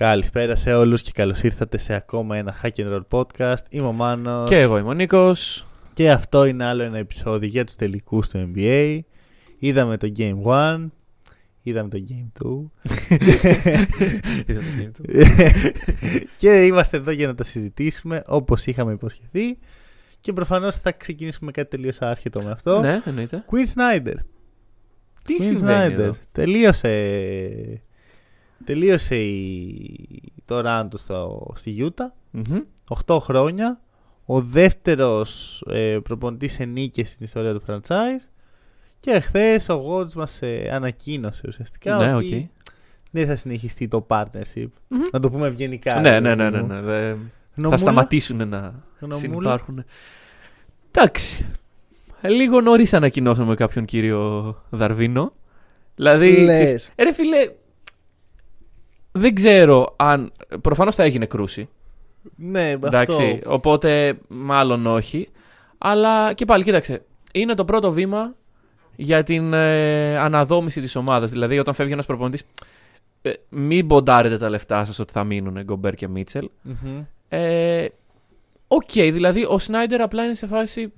Καλησπέρα σε όλους και καλώς ήρθατε σε ακόμα ένα Hack and Roll podcast. Είμαι ο Μάνος Και εγώ είμαι ο Νίκος. και αυτό είναι άλλο ένα επεισόδιο για τους τελικούς του NBA. Είδαμε το Game 1, είδαμε το Game 2 και είμαστε εδώ για να τα συζητήσουμε όπως είχαμε υποσχεθεί και προφανώς θα ξεκινήσουμε κάτι τελείως άσχετο με αυτό. ναι, εννοείται. Queen Snyder. Τι Quin συμβαίνει Snyder. εδώ; Τελείωσε, τελείωσε η... το run του στο... στη Utah. Μμμ. 8 χρόνια. Ο δεύτερος ε, προπονητής σε νίκες στην ιστορία του franchise. Και χθες ο Watts μας ε, ανακοίνωσε ουσιαστικά Ναι, ότι οκ. δεν θα συνεχιστεί το partnership. Μμμ. Να το πούμε ευγενικά. Ναι, ρε ναι, παιδί ναι, ναι, μου. ναι. δε- Γνωμούλα, Θα σταματήσουν να γνωμούλα; συνυπάρχουν. Εντάξει. Λίγο νωρίς ανακοινώσαμε κάποιον κύριο Δαρβίνο. Δηλαδή. Λες. ξέρεις, ε, ρε φίλε. Δεν ξέρω αν. Προφανώς θα έγινε κρούση. Ναι, Εντάξει. αυτό. Οπότε μάλλον όχι. Αλλά και πάλι, κοίταξε. Είναι το πρώτο βήμα για την ε, αναδόμηση της ομάδας. Δηλαδή, όταν φεύγει ένας προπονητής. Ε, μην μποντάρετε τα λεφτά σας ότι θα μείνουν Γκομπέρ και Μίτσελ. Μμμ. Ε, Οκ, δηλαδή ο Σνάιντερ απλά είναι σε φάση.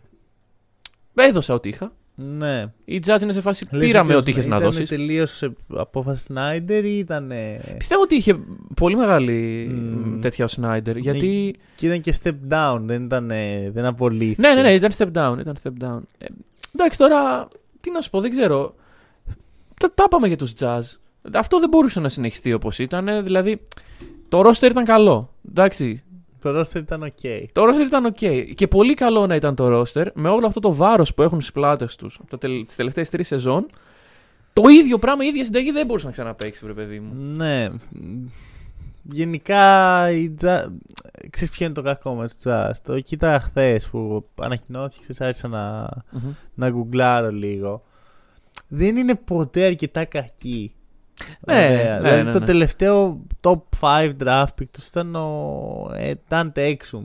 Έδωσα ό,τι είχα. Ναι. Η Jazz είναι σε φάση. Λες Πήραμε ότι ό,τι είχες να Ήταν δώσεις. τελείως ε, απόφαση Snyder ή ήταν. Πιστεύω ότι είχε πολύ μεγάλη Μμμ. τέτοια ο Σνάιντερ. Γιατί. Και ήταν και step down, δεν ήταν. ε, Δεν απολύθηκε. Ναι, ναι, ναι, ήταν step down. Ήταν step down. Ε, εντάξει, τώρα. Τι να σου πω, δεν ξέρω. Τα, τα είπαμε για τους Jazz. Αυτό δεν μπορούσε να συνεχιστεί όπως ήταν. Δηλαδή, το roster ήταν καλό. Εντάξει, Το roster ήταν ok. Το roster ήταν ok. Και πολύ καλό να ήταν το roster με όλο αυτό το βάρος που έχουν στις πλάτες τους τις τελευταίες τρεις σεζόν. Το ίδιο πράγμα, η ίδια συνταγή δεν μπορούσε να ξαναπέξει, βρε παιδί μου. Ναι. Γενικά, η Jazz... ξέρεις ποιο είναι το κακό με τους Jazz; Το κοίτα χθες που ανακοινώθηκε, ξέρεις, άρχισα να, Μμμ. να γκουγκλάρω λίγο. Δεν είναι ποτέ αρκετά κακή. Ναι, Ωραία. ναι, δηλαδή ναι, το ναι. τελευταίο top 5 draft pick τους ήταν ο ε, Dante Exum.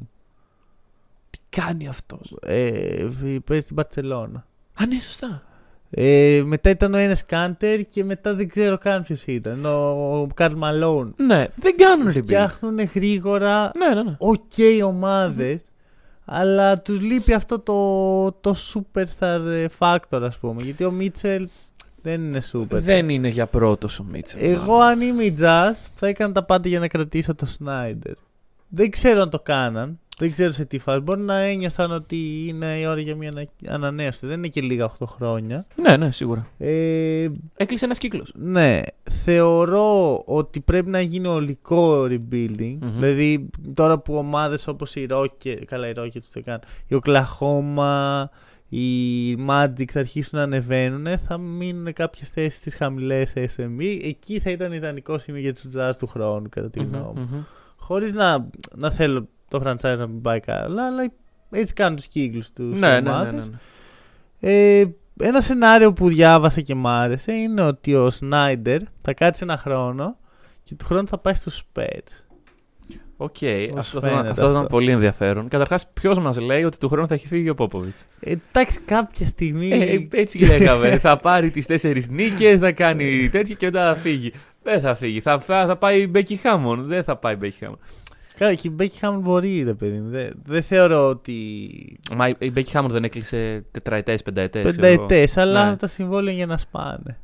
Τι κάνει αυτός; Ε, παίζει στην Barcelona. Α, ναι, σωστά. Ε, μετά ήταν ο Enes Kanter και μετά δεν ξέρω καν ποιος ήταν. Ο Καρλ Malone. Ναι, δεν κάνουν rebuild. Φτιάχνουν γρήγορα Ναι, ναι, ναι. ok ομάδες αλλά τους λείπει αυτό το, το superstar ε, factor ας πούμε γιατί ο Μίτσελ δεν είναι super. Δεν είναι για πρώτο ο Μίτσελ. Εγώ αν είμαι η Jazz θα έκανα τα πάντα για να κρατήσω το Snyder. Δεν ξέρω αν το κάναν. Δεν ξέρω σε τι φάση. Μπορεί να ένιωθαν ότι είναι η ώρα για μια ανα- ανανέωση. Δεν είναι και λίγα 8 χρόνια. Ναι, ναι, σίγουρα. Ε, Έκλεισε ένας κύκλος. ναι, θεωρώ ότι πρέπει να γίνει ολικό rebuilding. Μμμ. Δηλαδή τώρα που ομάδες όπως η Rocket, καλά η Rocket δεν κάνουν, η Oklahoma, η Magic θα αρχίσουν να ανεβαίνουν, θα μείνουν κάποιες θέσεις στις χαμηλές, ας πούμε. Εκεί θα ήταν ιδανικό σημείο για τους Jazz του χρόνου κατά τη γνώμη μου. Χωρίς να, να θέλω το franchise να μην πάει καλά, αλλά έτσι κάνουν τους κύκλους τους Ναι, ναι, ναι, ομάδες. ναι, ναι. Ε, ένα σενάριο που διάβασα και μ' άρεσε είναι ότι ο Σνάιντερ θα κάτσει ένα χρόνο και του χρόνου θα πάει στους Spurs. OK, Πώς αυτό, θα, φαίνεται αυτό θα ήταν αυτό; πολύ ενδιαφέρον. Καταρχάς, ποιος μας λέει ότι του χρόνου θα έχει φύγει ο Πόποβιτς. Ε, εντάξει, κάποια στιγμή. Ε, έτσι λέγαμε. θα πάρει τις τέσσερις νίκες, θα κάνει τέτοιο και μετά θα φύγει. Δεν θα φύγει. Θα, θα, θα πάει η Μπέκι Χάμον. Δεν θα πάει η Μπέκι Χάμον. Καλά, και η Μπέκι Χάμον μπορεί, ρε παιδί μου. Δεν, δεν θεωρώ ότι. Μα η- η Μπέκι Χάμον δεν έκλεισε τετραετές, πενταετές. Πενταετές, αλλά Ναι. τα συμβόλαια είναι για να σπάνε.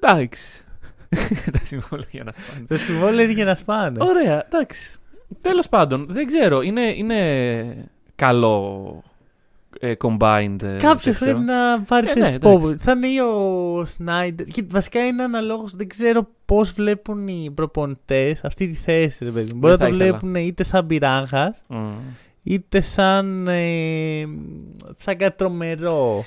Εντάξει. Τα συμβόλαια για να σπάνε. τα συμβόλαια είναι για να σπάνε. Ωραία, εντάξει. Τέλος πάντων, δεν ξέρω. Είναι, είναι καλό ε, combined. ε, Κάποιος τέτοιο. πρέπει να πάρει Ε, θέση ναι, του εντάξει. Popovich. Θα είναι ή ο Σνάιντερ. Και βασικά είναι αναλόγω. Δεν ξέρω πώς βλέπουν οι προπονητές αυτή τη θέση, ρε παιδί μου. Μπορεί Δεν να το θα ήθελα. βλέπουν είτε σαν πειράγχα, Μμ. είτε σαν. Ε, σαν κάτι τρομερό.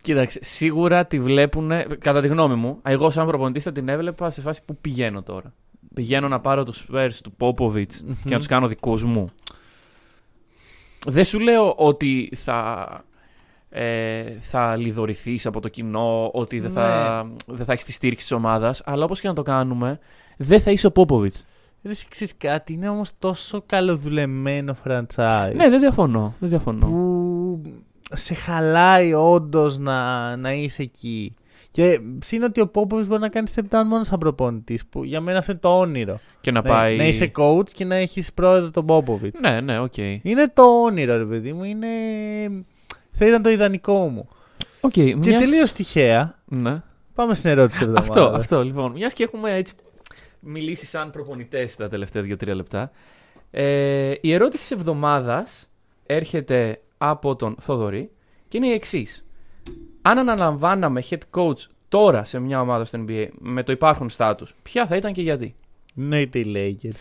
Κοίταξε, σίγουρα τη βλέπουν. Κατά τη γνώμη μου, εγώ σαν προπονητής θα την έβλεπα σε φάση που πηγαίνω τώρα. Πηγαίνω να πάρω τους Spurs του Popovich Μμμ. και να τους κάνω δικούς μου. Δεν σου λέω ότι θα, ε, θα λιδωρηθείς από το κοινό, ότι δεν θα, Ναι. δεν θα έχεις τη στήριξη της ομάδας, αλλά όπως και να το κάνουμε, δεν θα είσαι ο Popovich. Ρε, εσύ ξέρεις κάτι, είναι όμως τόσο καλοδουλεμένο franchise. Ναι, δεν διαφωνώ. Δεν διαφωνώ. που σε χαλάει όντως να, να είσαι εκεί. Και συν ότι ο Πόποβιτς μπορεί να κάνει step down μόνο σαν προπονητή, που για μένα αυτό είναι το όνειρο. Και να Ναι, πάει. να είσαι coach και να έχεις πρόεδρο τον Πόποβιτς. Ναι, ναι, οκ. Είναι το όνειρο, ρε παιδί μου. Είναι... Θα ήταν το ιδανικό μου. Οκ, Και μιας- τελείως τυχαία, Ναι. πάμε στην ερώτηση της εβδομάδας. Αυτό, αυτό λοιπόν. Μιας και έχουμε έτσι μιλήσει σαν προπονητές τα τελευταία 2-3 λεπτά. Ε, η ερώτηση της εβδομάδας έρχεται από τον Θοδωρή και είναι η εξής. Αν αναλαμβάναμε head coach τώρα σε μια ομάδα στο NBA με το υπάρχον status, ποια θα ήταν και γιατί; Εννοείται οι Lakers.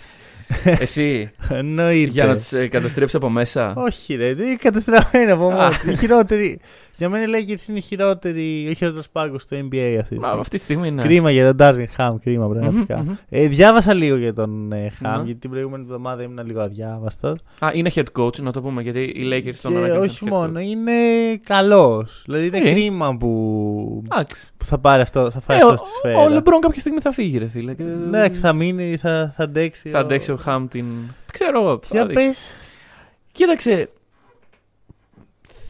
Εσύ, Εννοείται. για να του ε, καταστρέψει από μέσα. Όχι, ρε, είναι καταστραμμένα από μόνος. Α. Η χειρότερη. Για μένα οι Lakers είναι η χειρότερη, ο χειρότερος πάγκος στο NBA αυτή. τη Μα, στιγμή. αυτή τη στιγμή είναι. Κρίμα για τον Darvin Ham, κρίμα πραγματικά. Μμμ, μμμ. Ε, διάβασα λίγο για τον ε, Ham, Ναι. γιατί την προηγούμενη εβδομάδα ήμουν λίγο αδιάβαστο. Α, είναι head coach, να το πούμε, γιατί οι Lakers τον Και ανακοίνωσαν όχι head μόνο, coach. είναι καλός. Δηλαδή είναι Ε. κρίμα που, Εντάξει. που θα πάρει αυτό, θα φάει Ε, αυτό ο, στη ο σφαίρα. Λεμπρόν κάποια στιγμή θα φύγει, ρε φίλε. και- Εντάξει, θα μείνει, θα, θα αντέξει. Θα αντέξει ο Χαμ την. Ξέρω εγώ. θα Για δείξει. πες. Κοίταξε.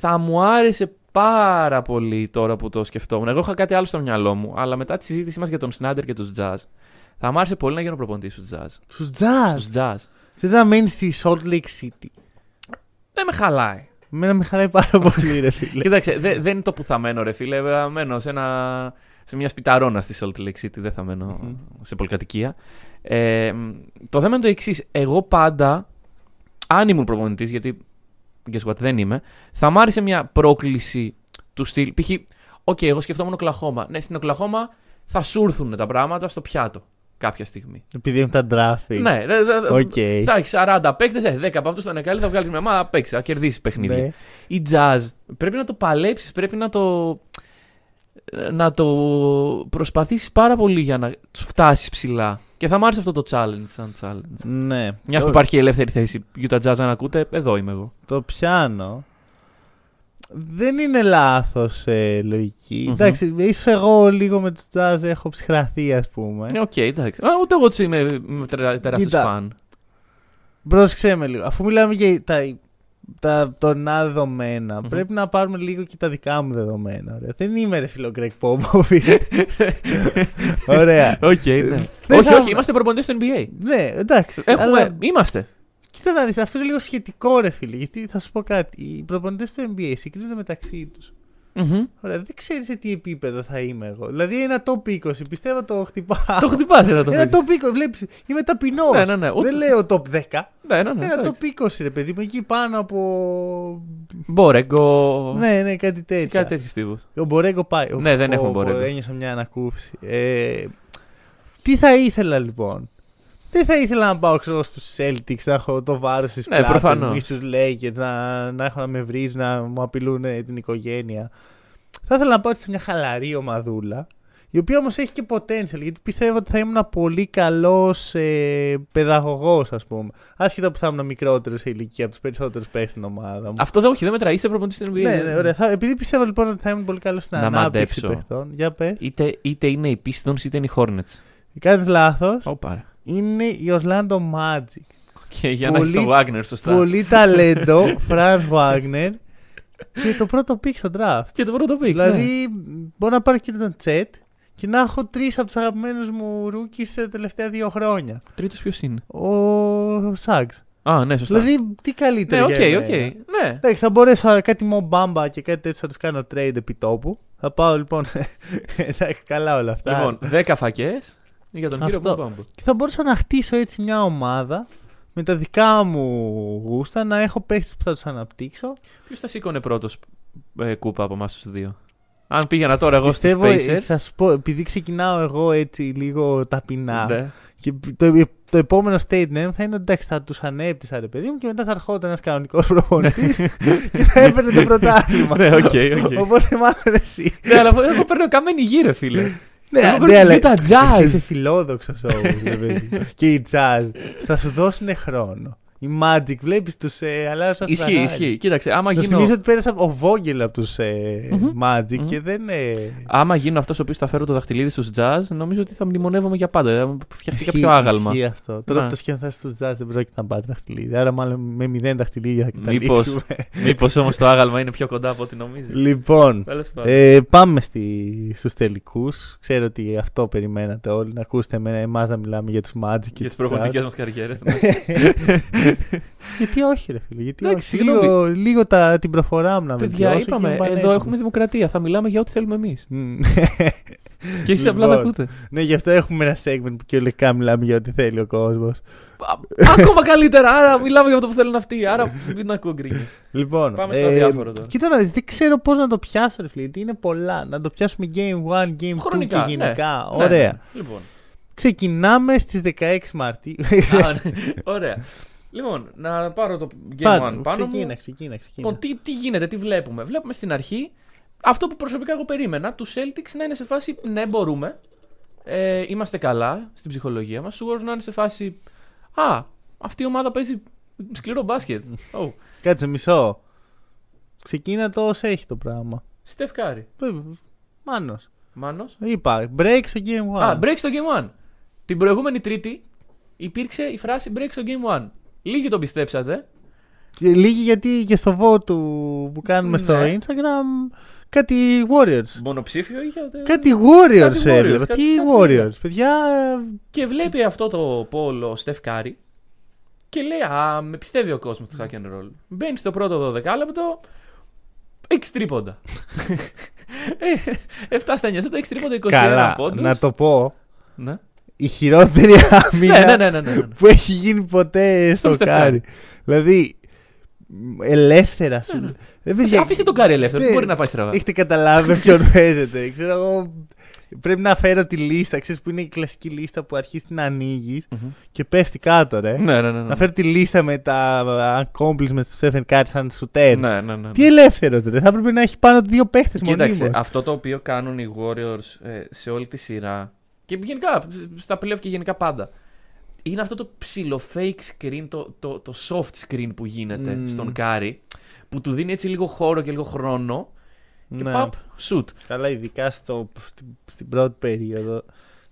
Θα μου άρεσε πάρα πολύ τώρα που το σκεφτόμουν. Εγώ είχα κάτι άλλο στο μυαλό μου, αλλά μετά τη συζήτησή μας για τον Σνάντερ και τους Jazz, θα μου άρεσε πολύ να γίνω προπονητής στους Jazz. Στους jazz. Στους Jazz. Θες να μείνεις στη Salt Lake City; Δεν με χαλάει. Εμένα με χαλάει πάρα πολύ, ρε φίλε. Κοίταξε, δε- δεν είναι το που θα μένω, ρε φίλε. Θα μένω σε, ένα, σε μια σπιταρώνα στη Salt Lake City. Δεν θα μένω Μμμ. σε πολυκατοικία. Ε, το θέμα είναι το εξής. Εγώ πάντα, αν ήμουν προπονητής, γιατί guess what, δεν είμαι, θα μ' άρεσε μια πρόκληση του στυλ. Π.χ. Οκ, εγώ σκεφτόμουν Οκλαχώμα. Ναι, στην Οκλαχώμα θα σου έρθουν τα πράγματα στο πιάτο κάποια στιγμή. Επειδή έχουν τα draft. picks. Ναι, δε- δε- Οκ. θα έχει 40 παίκτες, 10 από αυτούς θα είναι καλοί, θα βγάλεις μια ομάδα, παίξει, θα κερδίσεις παιχνίδια. Ναι. Η Jazz πρέπει να το παλέψεις, πρέπει να το. να το προσπαθήσεις πάρα πολύ για να τους φτάσεις ψηλά. Και θα μ' άρεσε αυτό το challenge σαν challenge. Ναι. Μια που Το- υπάρχει ελεύθερη θέση, Utah Jazz αν ακούτε, εδώ είμαι εγώ. Το πιάνω. Δεν είναι λάθος ε, λογική. Μμμ. Εντάξει, ίσως εγώ λίγο με τους Jazz έχω ψυχραθεί, ας πούμε. Ε, Οκ, εντάξει. Α, ούτε εγώ τους είμαι, είμαι τεράστιος Κοίτα. φαν. Πρόσεξέ με λίγο. Αφού μιλάμε για τα, τα τωρινά δεδομένα, Μμμ. πρέπει να πάρουμε λίγο και τα δικά μου δεδομένα. Ωραία. Δεν είμαι ρε φίλε ο Greg Popovich. Ωραία. Οκ, ναι. Δεν όχι, θα- όχι, είμαστε προπονητές στο NBA. ναι, εντάξει. Έχουμε, αλλά- Είμαστε. Κοίτα να δεις, αυτό είναι λίγο σχετικό ρε φίλε. Γιατί θα σου πω κάτι. Οι προπονητές του NBA συγκρίνονται μεταξύ τους. Μμμ. Ωραία, δεν ξέρεις σε τι επίπεδο θα είμαι εγώ. Δηλαδή ένα top 20, πιστεύω το χτυπάω. Το χτυπάς ένα το Ένα παιδί. top 20, βλέπεις. Είμαι ταπεινός. Ναι, ναι, ναι. Ούτε- Δεν λέω top 10. Ναι, ναι, ναι. Ένα εντάξει. top 20, ρε παιδί μου, εκεί πάνω από. Μπορέγκο. Ναι, ναι, κάτι τέτοιο. Κάτι τέτοιους τύπους. Ο Μπορέγκο πάει. Ναι, δεν έχουμε Ω, Μπορέγκο. Ένιωσα μια ανακούφιση. Ε, τι θα ήθελα λοιπόν; Δεν θα ήθελα να πάω ξέρω, στους Celtics να έχω το βάρος στις Ναι, πλάτες προφανώς. μου ή στους Lakers να, να έχω να με βρίζουν, να μου απειλούν ε, την οικογένεια. Θα ήθελα να πάω σε μια χαλαρή ομαδούλα η οποία όμως έχει και potential γιατί πιστεύω ότι θα ήμουν πολύ καλός ε, παιδαγωγός ας πούμε. Άσχετα που θα ήμουν μικρότερος σε ηλικία από τους περισσότερους παίκτες στην ομάδα μου. Αυτό δεν, όχι, δεν μετράει. Είστε προπονητής στην NBA. Ναι, δεν- ναι, ωραία. Θα, επειδή πιστεύω λοιπόν ότι θα ήμουν πολύ καλός στην Να ανάπτυξη μαντέψω. παιχτών. Για πες. Είτε, είτε είναι οι Pistons είτε είναι οι Hornets. Κάνεις λάθος. Ω, πάρε. Είναι η Orlando Magic. Και για να έχει Πολύ- τον Wagner σωστά. Πολύ ταλέντο, Franz Wagner. και το πρώτο pick στο draft. Και το πρώτο pick. δηλαδή, ναι. μπορώ να πάρω και τον Τσέτ και να έχω τρεις από τους αγαπημένους μου rookie τα τελευταία δύο χρόνια. Τρίτος ποιος είναι; Ο Σαγκς. Α, ναι, σωστά. Δηλαδή, τι καλύτερο. ναι, οκ, για οκ. εμένα. Ναι. Εντάξει, θα μπορέσω α, κάτι Μο Μπάμπα και κάτι τέτοιο θα τους κάνω trade επί τόπου. Θα πάω λοιπόν. Εντάξει, καλά όλα αυτά. Λοιπόν, 10 φακές για τον κύριο Αυτό. Μπούμπαμπου. Και θα μπορούσα να χτίσω έτσι μια ομάδα με τα δικά μου γούστα, να έχω παίχτες που θα τους αναπτύξω. Ποιος θα σήκωνε πρώτος κούπα από εμάς τους δύο; Αν πήγαινα τώρα εγώ στους Πιστεύω, ε, Pacers. θα σου πω, επειδή ξεκινάω εγώ έτσι λίγο ταπεινά. Ναι. Και το, το επόμενο statement θα είναι ότι εντάξει, θα τους ανέπτυσα ρε παιδί μου και μετά θα ερχόταν ένας κανονικός προπονητής και θα έπαιρνε το πρωτάθλημα. Ναι, OK, OK. Οπότε μάλλον εσύ. Ναι, αλλά εγώ παίρνω καμένη γη, ρε φίλε. Ναι, Εγώ ναι, τους αλλά Utah Jazz. εσύ είσαι φιλόδοξος όμως. και οι Jazz θα σου δώσουν χρόνο. Η Magic, βλέπεις τους ε, αλλάζουν σαν Ισχύει, στραγάλια. ισχύει. Κοίταξε, άμα Να σου γίνω, θυμίσω ότι πέρασε ο Vogel από τους ε, Μμμ. Magic Μμμ. και δεν. Ε, άμα γίνω αυτός ο οποίος θα φέρω το δαχτυλίδι στους Jazz, νομίζω ότι θα μνημονεύομαι για πάντα. Θα μου φτιαχτεί ισχύει- κάποιο άγαλμα. Ισχύει αυτό. Τώρα Ναι. που το σκέφτεσαι στους Jazz δεν πρόκειται να πάρει δαχτυλίδι. Άρα, μάλλον με μηδέν δαχτυλίδια θα Μήπως. καταλήξουμε. Μήπως όμως το άγαλμα είναι πιο κοντά από ό,τι νομίζεις. λοιπόν, Τέλος πάντων. ε, πάμε στη, στους τελικούς. Ξέρω ότι αυτό περιμένατε όλοι, να ακούσετε εμένα, εμάς να μιλάμε για τους Magic και Για τις τους προπονητικές Jazz. μας καριέρες. Γιατί όχι ρε φίλε, γιατί Εντάξει, όχι. συγγνώμη. Λίγο, λίγο τα, την προφορά μου να Παιδιά, βελτιώσω και είπαμε, να πάνε εδώ έτοιμοι. έχουμε δημοκρατία. Θα μιλάμε για ό,τι θέλουμε εμείς. Μμ. Και εσείς απλά τα Λοιπόν. ακούτε. ναι, γι' αυτό έχουμε ένα segment που κυριολεκτικά μιλάμε για ό,τι θέλει ο κόσμος. Α, Ακόμα καλύτερα. Άρα μιλάμε για αυτό που θέλουν αυτοί. Άρα μην ακούω γκρίνιε. Λοιπόν, Πάμε στο αδιάφορο τώρα. Κοίτα να δεις, δεν ξέρω πώς να το πιάσω ρε φίλε, γιατί είναι πολλά. Να το πιάσουμε game 1, game 2 Χρονικά. και γενικά. ναι. Ωραία. Ναι, Λοιπόν. Ξεκινάμε στις 16 Μαρτίου. Α, ναι. Ωραία. Λοιπόν, να πάρω το Game Πάνω, One πάνω ξεκίνα, μου. ξεκίνα, ξεκίνα. Λοιπόν, τι, τι γίνεται, τι βλέπουμε. Βλέπουμε στην αρχή αυτό που προσωπικά εγώ περίμενα, τους Celtics να είναι σε φάση ναι, μπορούμε. Ε, είμαστε καλά στην ψυχολογία μας. Τους Warriors να είναι σε φάση Α, αυτή η ομάδα παίζει σκληρό μπάσκετ. Oh, Κάτσε μισό. Ξεκίνα το όσο έχει το πράγμα. Στεφ Κάρι. Μάνος. Μάνος. Είπα, break στο game 1. Α, break στο Game 1. Την προηγούμενη Τρίτη υπήρξε η φράση break στο Game 1. Λίγοι τον πιστέψατε. Και Λίγοι γιατί και στο vote του που κάνουμε στο Ναι. Instagram κάτι Warriors. Μονοψήφιο είχατε; Κάτι Warriors Κάτι Warriors, έβλεπα. κάτι- Τι κάτι Warriors, παιδιά. Και βλέπει αυτό το poll ο Στεφ Κάρι και λέει Α, με πιστεύει ο κόσμος του hack and roll. Μπαίνει στο πρώτο 12 λεπτό, 6 τρίποντα. ε, 7 στα 9, το 6 τρίποντα, 21 Καλά, πόντους. να το πω. Ναι. Η χειρότερη άμυνα ναι, ναι, ναι, ναι, ναι. που έχει γίνει ποτέ στο Steph Κάρι. Δηλαδή, μ, ελεύθερα σου. Ναι, ναι. Ε, παιδιά, Αφήστε τον Κάρι ελεύθερο, Ναι. δεν μπορεί να πάει στραβά. Έχετε καταλάβει με ποιον παίζετε. Ξέρω εγώ. Πρέπει να φέρω τη λίστα, ξέρεις που είναι η κλασική λίστα που αρχίζει να ανοίγεις Μμμ. και πέφτει κάτω, ρε. Ναι, ναι, ναι. Να ναι. φέρω τη λίστα με τα accomplishments του Stephen Curry σαν σουτέρ. Ναι, ναι, ναι. Τι ελεύθερος ρε. Θα έπρεπε να έχει πάνω από δύο παίχτες Κοίταξε, μονίμως. αυτό το οποίο κάνουν οι Warriors ε, σε όλη τη σειρά και γενικά στα playoff και γενικά πάντα είναι αυτό το ψηλό fake screen, το, το, το soft screen που γίνεται Μμμ. στον Κάρι που του δίνει έτσι λίγο χώρο και λίγο χρόνο και Ναι. παπ, shoot. Καλά, ειδικά στο, στην, στην πρώτη περίοδο.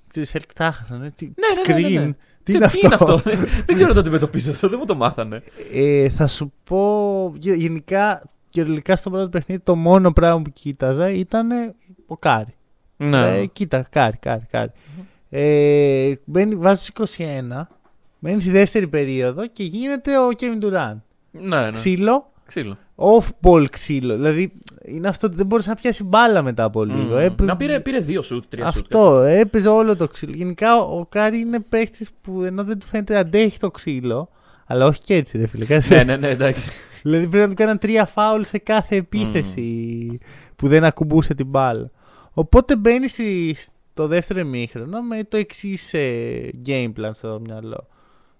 Ξέρεις, Celtics τα χάσανε. Τι, Ναι, ναι, ναι, ναι, ναι. screen. Τι Τι, είναι τι είναι αυτό; αυτό, δεν, δεν ξέρω το αντιμετωπίζω αυτό, δεν μου το μάθανε. Ε, θα σου πω γε- γενικά κυριολεκτικά στο πρώτο παιχνίδι το μόνο πράγμα που κοίταζα ήταν ο Κάρι. Ναι. Ε, κοίτα, Κάρι, Κάρι, Κάρι. Ε, μπαίνει, βάζει στους 21, μπαίνει στη δεύτερη περίοδο και γίνεται ο Kevin Durant. ναι, ναι. Ξύλο, Ξύλο. off-ball ξύλο. Δηλαδή είναι αυτό ότι δεν μπορούσε να πιάσει μπάλα μετά από λίγο. Μμμ. Έπαι- Να πήρε, πήρε δύο shoot, τρία shoot. Αυτό, έπαιζε όλο το ξύλο. Γενικά ο Κάρι είναι παίχτη που ενώ δεν του φαίνεται αντέχει το ξύλο, αλλά όχι και έτσι, ρε φίλε. Κάτι- ναι, ναι, ναι, εντάξει. Δηλαδή πρέπει να του κάναν τρία φάουλ σε κάθε επίθεση που δεν ακουμπούσε την μπάλα. Οπότε μπαίνει στη, στο δεύτερο ημίχρονο με το εξής game plan στο μυαλό.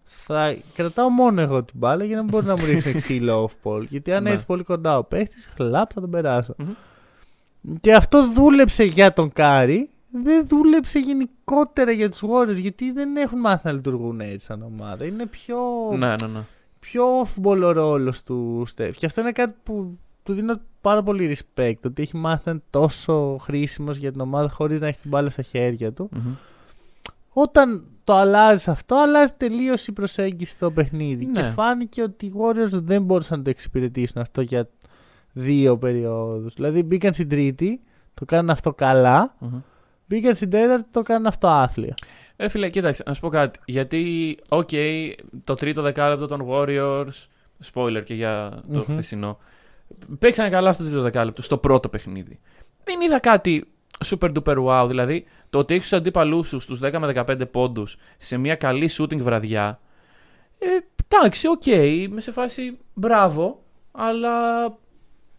Θα κρατάω μόνο εγώ την μπάλα για να μην μπορεί να μου ρίξει ξύλο off ball. Γιατί αν Ναι. έρθει πολύ κοντά ο παίχτης, χλαπ θα τον περάσω. Μμμ. Και αυτό δούλεψε για τον Κάρι. Δεν δούλεψε γενικότερα για τους Warriors γιατί δεν έχουν μάθει να λειτουργούν έτσι σαν ομάδα. Είναι πιο Ναι, ναι, ναι. πιο off-ball ο ρόλος του Στεφ. Και αυτό είναι κάτι που του δίνω πάρα πολύ respect. Ότι έχει μάθει να είναι τόσο χρήσιμος για την ομάδα χωρίς να έχει την μπάλα στα χέρια του. Μμμ. Όταν το αλλάζεις αυτό, αλλάζει τελείως η προσέγγιση στο παιχνίδι. Ναι. Και φάνηκε ότι οι Warriors δεν μπορούσαν να το εξυπηρετήσουν αυτό για δύο περιόδους. Δηλαδή μπήκαν στην τρίτη, το κάνουν αυτό καλά. Μμμ. Μπήκαν στην τέταρτη, το κάνουν αυτό άθλια. Ε, φίλε, κοίταξε, να σου πω κάτι. Γιατί, οκ, το τρίτο δεκάλεπτο των Warriors, spoiler και για το Μμμ. χθεσινό, παίξανε καλά στο τρίτο δεκάλεπτο, στο πρώτο παιχνίδι. Δεν είδα κάτι super duper wow, δηλαδή το ότι έχεις τους αντίπαλούς σου στους 10 με 15 πόντους σε μια καλή shooting βραδιά. Ε, εντάξει, οκ, είμαι σε φάση μπράβο, αλλά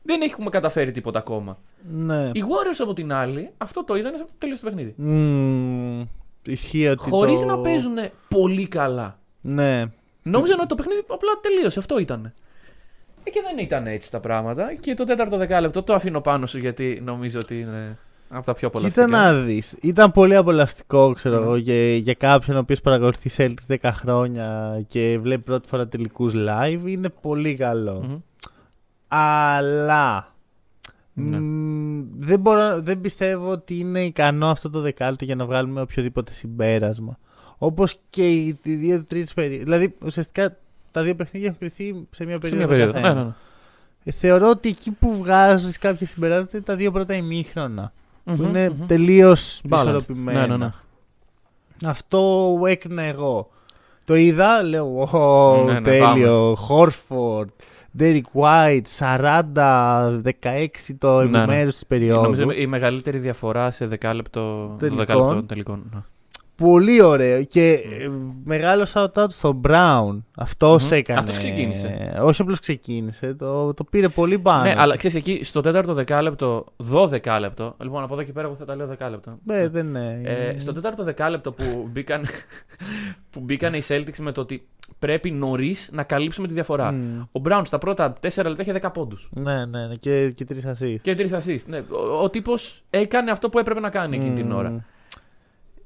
δεν έχουμε καταφέρει τίποτα ακόμα. Ναι. Οι Warriors από την άλλη, αυτό το είδαν σε τέλειο το παιχνίδι. Μμμ, ισχύει ότι. Χωρίς το... να παίζουν πολύ καλά. Ναι. Νόμιζαν ότι το παιχνίδι απλά τελείωσε. Αυτό ήταν. Ε, και δεν ήταν έτσι τα πράγματα. Και το τέταρτο δεκάλεπτο το αφήνω πάνω σου γιατί νομίζω ότι είναι. Από τα πιο Κοίτα απολαυστικά. να δεις. Ήταν πολύ απολαυστικό, ξέρω Μμμ. εγώ, για, για κάποιον ο οποίος παρακολουθεί Celtics 10 χρόνια και βλέπει πρώτη φορά τελικούς live. Είναι πολύ καλό. Μμμ. Αλλά. Ναι. μ, δεν, μπορώ, δεν πιστεύω ότι είναι ικανό αυτό το δεκάλεπτο για να βγάλουμε οποιοδήποτε συμπέρασμα. Όπως και οι οι δύο τρίτε περίοδοι. Δηλαδή, ουσιαστικά τα δύο παιχνίδια έχουν κρυθεί σε μια Σε περίοδο. μια περίοδο. καθένα. Ναι, ναι, ναι. Ε, Θεωρώ ότι εκεί που βγάζεις κάποια συμπεράσματα είναι τα δύο πρώτα ημίχρονα. Που Μμμ, είναι μμμ. τελείως Balanced. ισορροπημένα. Ναι, ναι, ναι. Αυτό έκρινα εγώ. Το είδα, λέω, «Ω, Ναι, ναι, τέλειο. Χόρφορντ, Derek White, 40-16 το Ναι, ναι. επιμέρους της περίοδου. Νομίζω η μεγαλύτερη διαφορά σε δεκάλεπτο Τελικών. δεκάλεπτο τελικών. Ναι. Πολύ ωραίο. Και ε, μεγάλος shout out στον Brown. Αυτός Μμμ. έκανε. Αυτός ξεκίνησε. Όχι απλώς ξεκίνησε. Το, το πήρε πολύ πάνω. Ναι, αλλά ξέρεις εκεί στο τέταρτο δεκάλεπτο, δώδεκάλεπτο. Λοιπόν, από εδώ και πέρα εγώ θα τα λέω δεκάλεπτο. Ε, δεν είναι. Ε, στο τέταρτο δεκάλεπτο που μπήκαν, που μπήκαν οι Celtics με το ότι πρέπει νωρίς να καλύψουμε τη διαφορά. Μμ. Ο Brown στα πρώτα 4 λεπτά είχε 10 πόντους. Ναι, ναι, ναι. Και, και τρεις assist. Και 3 assist. Ναι, ο, ο τύπος έκανε αυτό που έπρεπε να κάνει εκείνη την Μμμ. ώρα.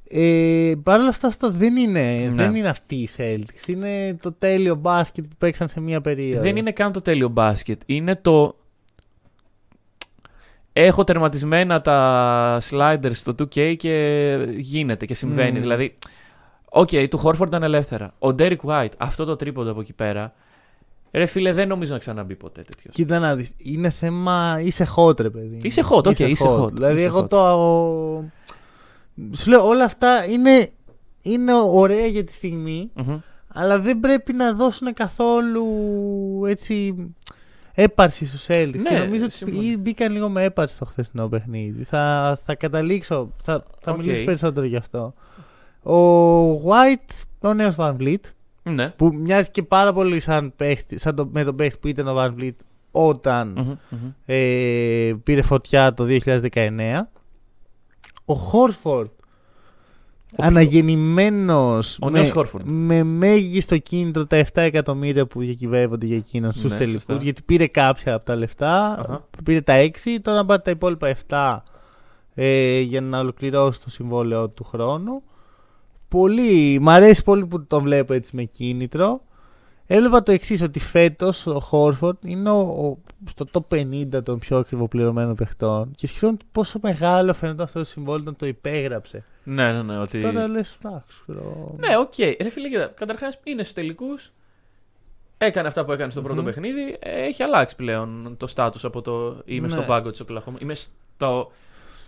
Ε, Παρ' όλα αυτά αυτό δεν είναι, Ναι. δεν είναι αυτή η Celtics. Είναι το τέλειο μπάσκετ που παίξαν σε μία περίοδο. Δεν είναι καν το τέλειο μπάσκετ. Είναι το. Έχω τερματισμένα τα sliders στο 2K και γίνεται και συμβαίνει. Μμμ. Δηλαδή, οκ, του Χόρφορντ ήταν ελεύθερα. Ο Derek White, αυτό το τρίποντο από εκεί πέρα. Ρε φίλε, δεν νομίζω να ξαναμπεί ποτέ τέτοιο. Κοίτα να δεις, είναι θέμα, είσαι hot ρε παιδί. Είσαι hot, οκ, είσαι hot, Δηλαδή είσαι εγώ hot. το... Σου λέω όλα αυτά είναι, είναι ωραία για τη στιγμή, αλλά δεν πρέπει να δώσουν καθόλου έτσι έπαρση στους Celtics. Ναι, και νομίζω ότι συμφωνώ. μπήκαν λίγο με έπαρση στο χθεσινό παιχνίδι. Θα, θα καταλήξω, θα, θα Οκ. μιλήσω περισσότερο γι' αυτό. Ο White, ο νέος Van Vliet, Ναι. που μοιάζει και πάρα πολύ σαν, παίχτη, σαν το, με τον παίχτη που ήταν ο Van Vliet όταν Μμμ, μμμ. ε, πήρε φωτιά το 2019. Ο Χόρφορντ αναγεννημένος Ο με, νέος Horford. με μέγιστο κίνητρο τα 7 εκατομμύρια που διακυβεύονται για εκείνον στους Ναι, τελικούς σωστά. γιατί πήρε κάποια από τα λεφτά Αχα. πήρε τα 6 τώρα να πάρει τα υπόλοιπα 7 ε, για να ολοκληρώσει το συμβόλαιο του χρόνου πολύ, μ' αρέσει πολύ που τον βλέπω έτσι με κίνητρο Έβλεπα το εξής, ότι φέτος ο Χόρφορντ είναι ο, ο- στο top 50 των πιο ακριβοπληρωμένων παιχτών και σκεφτόμουν πόσο μεγάλο φαίνονταν αυτό το συμβόλαιο όταν το υπέγραψε. Ναι, ναι, ναι. Ότι... Τώρα λες, εντάξει. ξέρω. Ναι, οκ. Ρε φίλε, κοίτα. Καταρχάς είναι στους τελικούς. Έκανε αυτά που έκανε στο πρώτο Μμμ. παιχνίδι. Ε, Έχει αλλάξει πλέον το στάτους από το είμαι Ναι. στον πάγκο της Οκλαχώμα. Είμαι στο.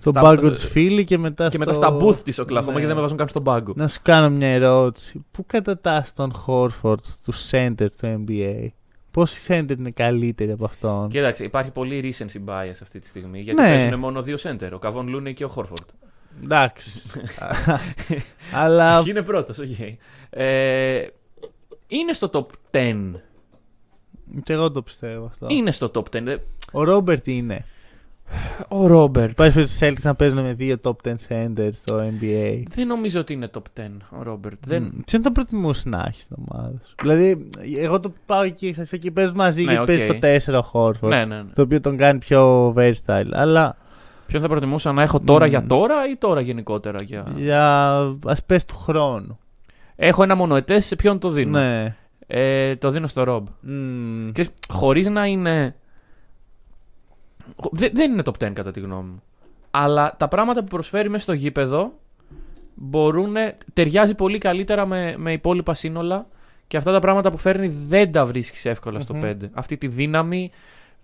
Στον στα- πάγκο της φίλη και μετά. και μετά στο... στα booth της Οκλαχώμα Ναι. και δεν με βάζουν καν στον πάγκο. Να σου κάνω μια ερώτηση. Πού κατατάσσεις τον Χόρφορντ στους center του NBA, Πόσοι center είναι καλύτεροι από αυτόν; Κοίταξε, υπάρχει πολύ recency bias αυτή τη στιγμή. Γιατί Ναι. παίζουν μόνο δύο center. Ο Κεβόν Λούνεϊ και ο Χόρφορντ. Εντάξει. Αλλά. Είναι πρώτος, οκ. Ε, είναι στο top 10. Και εγώ το πιστεύω αυτό. Είναι στο top 10. Ε, Ο Ρόμπερτ είναι. Ο Ρόμπερτ. Υπάρχει περίπτωση Celtics να παίζουν με δύο top 10 centers στο NBA. Δεν νομίζω ότι είναι top 10 ο Ρόμπερτ. Δεν... Δεν... Τι θα προτιμούσε να έχει την ομάδα σου; Δηλαδή, εγώ το πάω εκεί, σας εκεί παίζει μαζί Ναι, γιατί οκ. παίζει το 4 ο Χόρφορντ. Ναι, ναι, ναι. Το οποίο τον κάνει πιο versatile. Αλλά Ποιον θα προτιμούσα να έχω τώρα Μμμ. για τώρα ή τώρα γενικότερα για. για ας πες του χρόνου. Έχω ένα μονοετές, σε ποιον το δίνω; Ναι. Ε, το δίνω στο Ρομπ. Μμμ. Και χωρίς να είναι. Δε- δεν είναι top 10 κατά τη γνώμη μου. Αλλά τα πράγματα που προσφέρει μέσα στο γήπεδο μπορούν. ταιριάζει πολύ καλύτερα με, με υπόλοιπα σύνολα και αυτά τα πράγματα που φέρνει δεν τα βρίσκεις εύκολα στο Μμμ. 5. Αυτή τη δύναμη,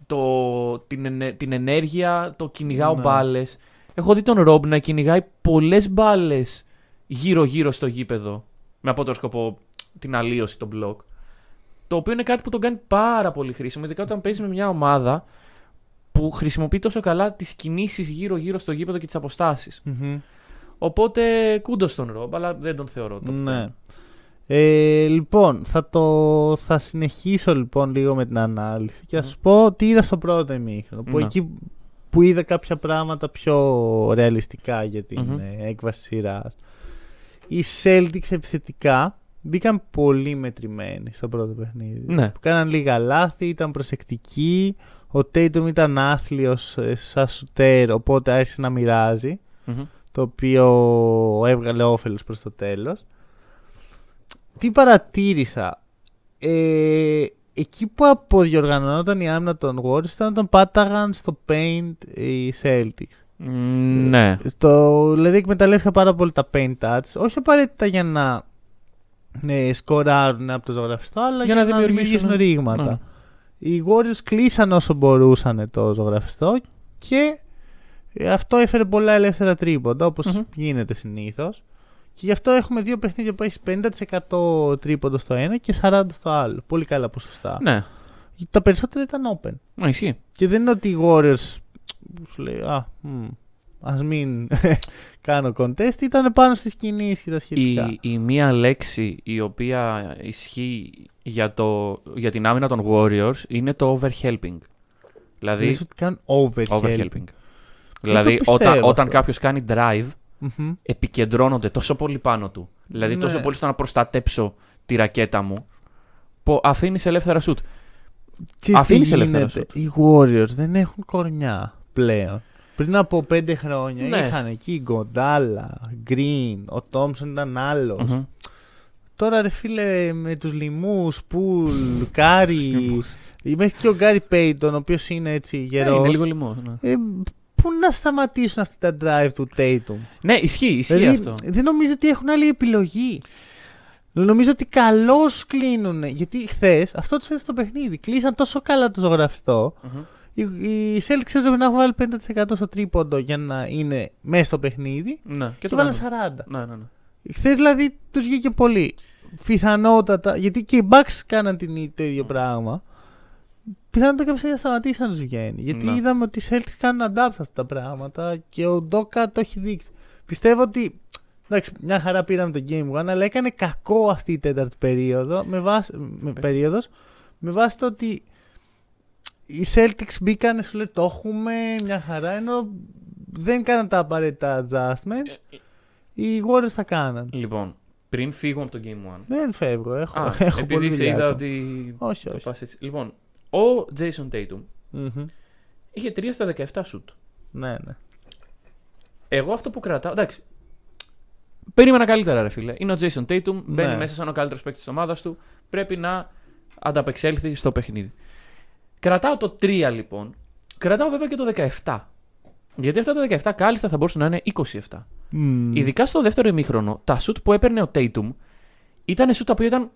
το, την, ενε- την ενέργεια, το κυνηγάω Ναι. μπάλες. Έχω δει τον Ρομπ να κυνηγάει πολλές μπάλες γύρω-γύρω στο γήπεδο. Με απότερο σκοπό την αλλίωση, τον μπλοκ. Το οποίο είναι κάτι που τον κάνει πάρα πολύ χρήσιμο, ειδικά όταν παίζει με μια ομάδα που χρησιμοποιεί τόσο καλά τις κινήσεις γύρω-γύρω στο γήπεδο και τις αποστάσεις. Μμμ. Οπότε κούντος στον Ρομπ, αλλά δεν τον θεωρώ. top Ναι. 10. Ε, λοιπόν, θα, το, θα συνεχίσω λοιπόν λίγο με την ανάλυση και θα σου πω τι είδα στο πρώτο ημίχρονο. Που Ναι. εκεί που είδα κάποια πράγματα πιο ρεαλιστικά για την Μμμ. ε, έκβαση σειράς. Οι Celtics επιθετικά μπήκαν πολύ μετρημένοι στο πρώτο παιχνίδι. Ναι. Που κάναν λίγα λάθη, ήταν προσεκτικοί. Ο Tatum ήταν άθλιος ε, σαν σουτέρ, οπότε άρχισε να μοιράζει, Μμμ. το οποίο έβγαλε όφελος προς το τέλος. Τι παρατήρησα. Ε, εκεί που αποδιοργανωνόταν η άμυνα των Warriors ήταν όταν πάταγαν στο paint οι Celtics. Μ, Ναι. Στο, δηλαδή εκμεταλλεύτηκα πάρα πολύ τα paint touch, όχι απαραίτητα για να ε, σκοράρουν από το ζωγραφιστό, αλλά για, Για να να δημιουργήσουν δημιουργήσουν- ρήγματα. Ναι. Οι Warriors κλείσαν όσο μπορούσαν το ζωγραφιστό και ε, αυτό έφερε πολλά ελεύθερα τρίποντα, όπως Μμμ. γίνεται συνήθως. Και γι' αυτό έχουμε δύο παιχνίδια που έχει 50% τρίποντο στο ένα και 40% στο άλλο. Πολύ καλά ποσοστά. Ναι. Τα περισσότερα ήταν open. Μα ισχύει. Και δεν είναι ότι οι Warriors σου λέει Α, μ, ας μην κάνω contest. Ήταν πάνω στις κινήσεις και τα σχετικά. Η, η μία λέξη η οποία ισχύει για, το, για την άμυνα των Warriors είναι το overhelping. Δηλαδή, Λες ότι κάνουν overhelping. overhelping. Δηλαδή, πιστεύω όταν, αυτό. όταν κάποιος κάνει drive, Μμμ. επικεντρώνονται τόσο πολύ πάνω του. Δηλαδή, Ναι. τόσο πολύ στο να προστατέψω τη ρακέτα μου, που αφήνεις ελεύθερα σουτ. Ξέρεις Αφήνεις τι ελεύθερα γίνεται; Οι Warriors δεν έχουν κορμιά πλέον. Πριν από πέντε χρόνια Ναι. είχαν εκεί Γκοντάλα, Γκριν, ο Τόμσον ήταν άλλος. Μμμ. Τώρα ρε φίλε με τους λοιμούς, Πουλ, Κάρι, μέχρι και ο Γκάρι Πέιτον ο οποίος είναι έτσι Ε, γερός. είναι λίγο λειψό. Ναι. Ε, πού να σταματήσουν αυτά τα drive του Tatum; ναι, ισχύει, ισχύει Δηλαδή, αυτό. δεν νομίζω ότι έχουν άλλη επιλογή. Νομίζω ότι καλώς κλείνουν. Γιατί χθες αυτό τους έδωσε το παιχνίδι. Κλείσαν τόσο καλά το ζωγραφιστό. Μμμ. Οι, οι Celtics έπρεπε να έχουν βάλει 50% στο τρίποντο για να είναι μέσα στο παιχνίδι. Ναι, και Και, το βάλαν κάνανε. 40. Ναι, ναι, ναι. Χθες δηλαδή τους βγήκε πολύ. Πιθανότατα. Γιατί και οι Bucks κάναν την, ί- το ίδιο πράγμα. Πιθανότατα κάποια στιγμή θα σταματήσει να τους βγαίνει. Γιατί Ναι. είδαμε ότι οι Celtics κάνουν adapt σε αυτά τα πράγματα και ο Ντόκα το έχει δείξει. Πιστεύω ότι. Εντάξει, μια χαρά πήραμε το Game One, αλλά έκανε κακό αυτή η τέταρτη περίοδο με βάση, με, περίοδος, με βάση το ότι οι Celtics μπήκαν, σου λέει το έχουμε, μια χαρά, ενώ δεν κάναν τα απαραίτητα adjustment. Οι Warriors θα κάναν. Λοιπόν, πριν φύγουμε από το Game 1. Δεν φεύγω, έχω, Α, έχω επειδή πολύ σε δουλειά είδα ακόμα. ότι. Όχι, το όχι. πας έτσι. Λοιπόν, ο Jason Tatum Μμμ. είχε 3 στα 17 σουτ. Ναι, ναι. Εγώ αυτό που κρατάω. Εντάξει. Περίμενα καλύτερα, ρε φίλε. Είναι ο Jason Tatum, μπαίνει Ναι. μέσα σαν ο καλύτερος παίκτης της ομάδας του. Πρέπει να ανταπεξέλθει στο παιχνίδι. Κρατάω το 3 λοιπόν. Κρατάω βέβαια και το 17. Γιατί αυτά τα 17 κάλλιστα θα μπορούσαν να είναι 27. Μμ. Ειδικά στο δεύτερο ημίχρονο, τα σουτ που έπαιρνε ο Tatum ήταν σουτ τα οποία ήταν.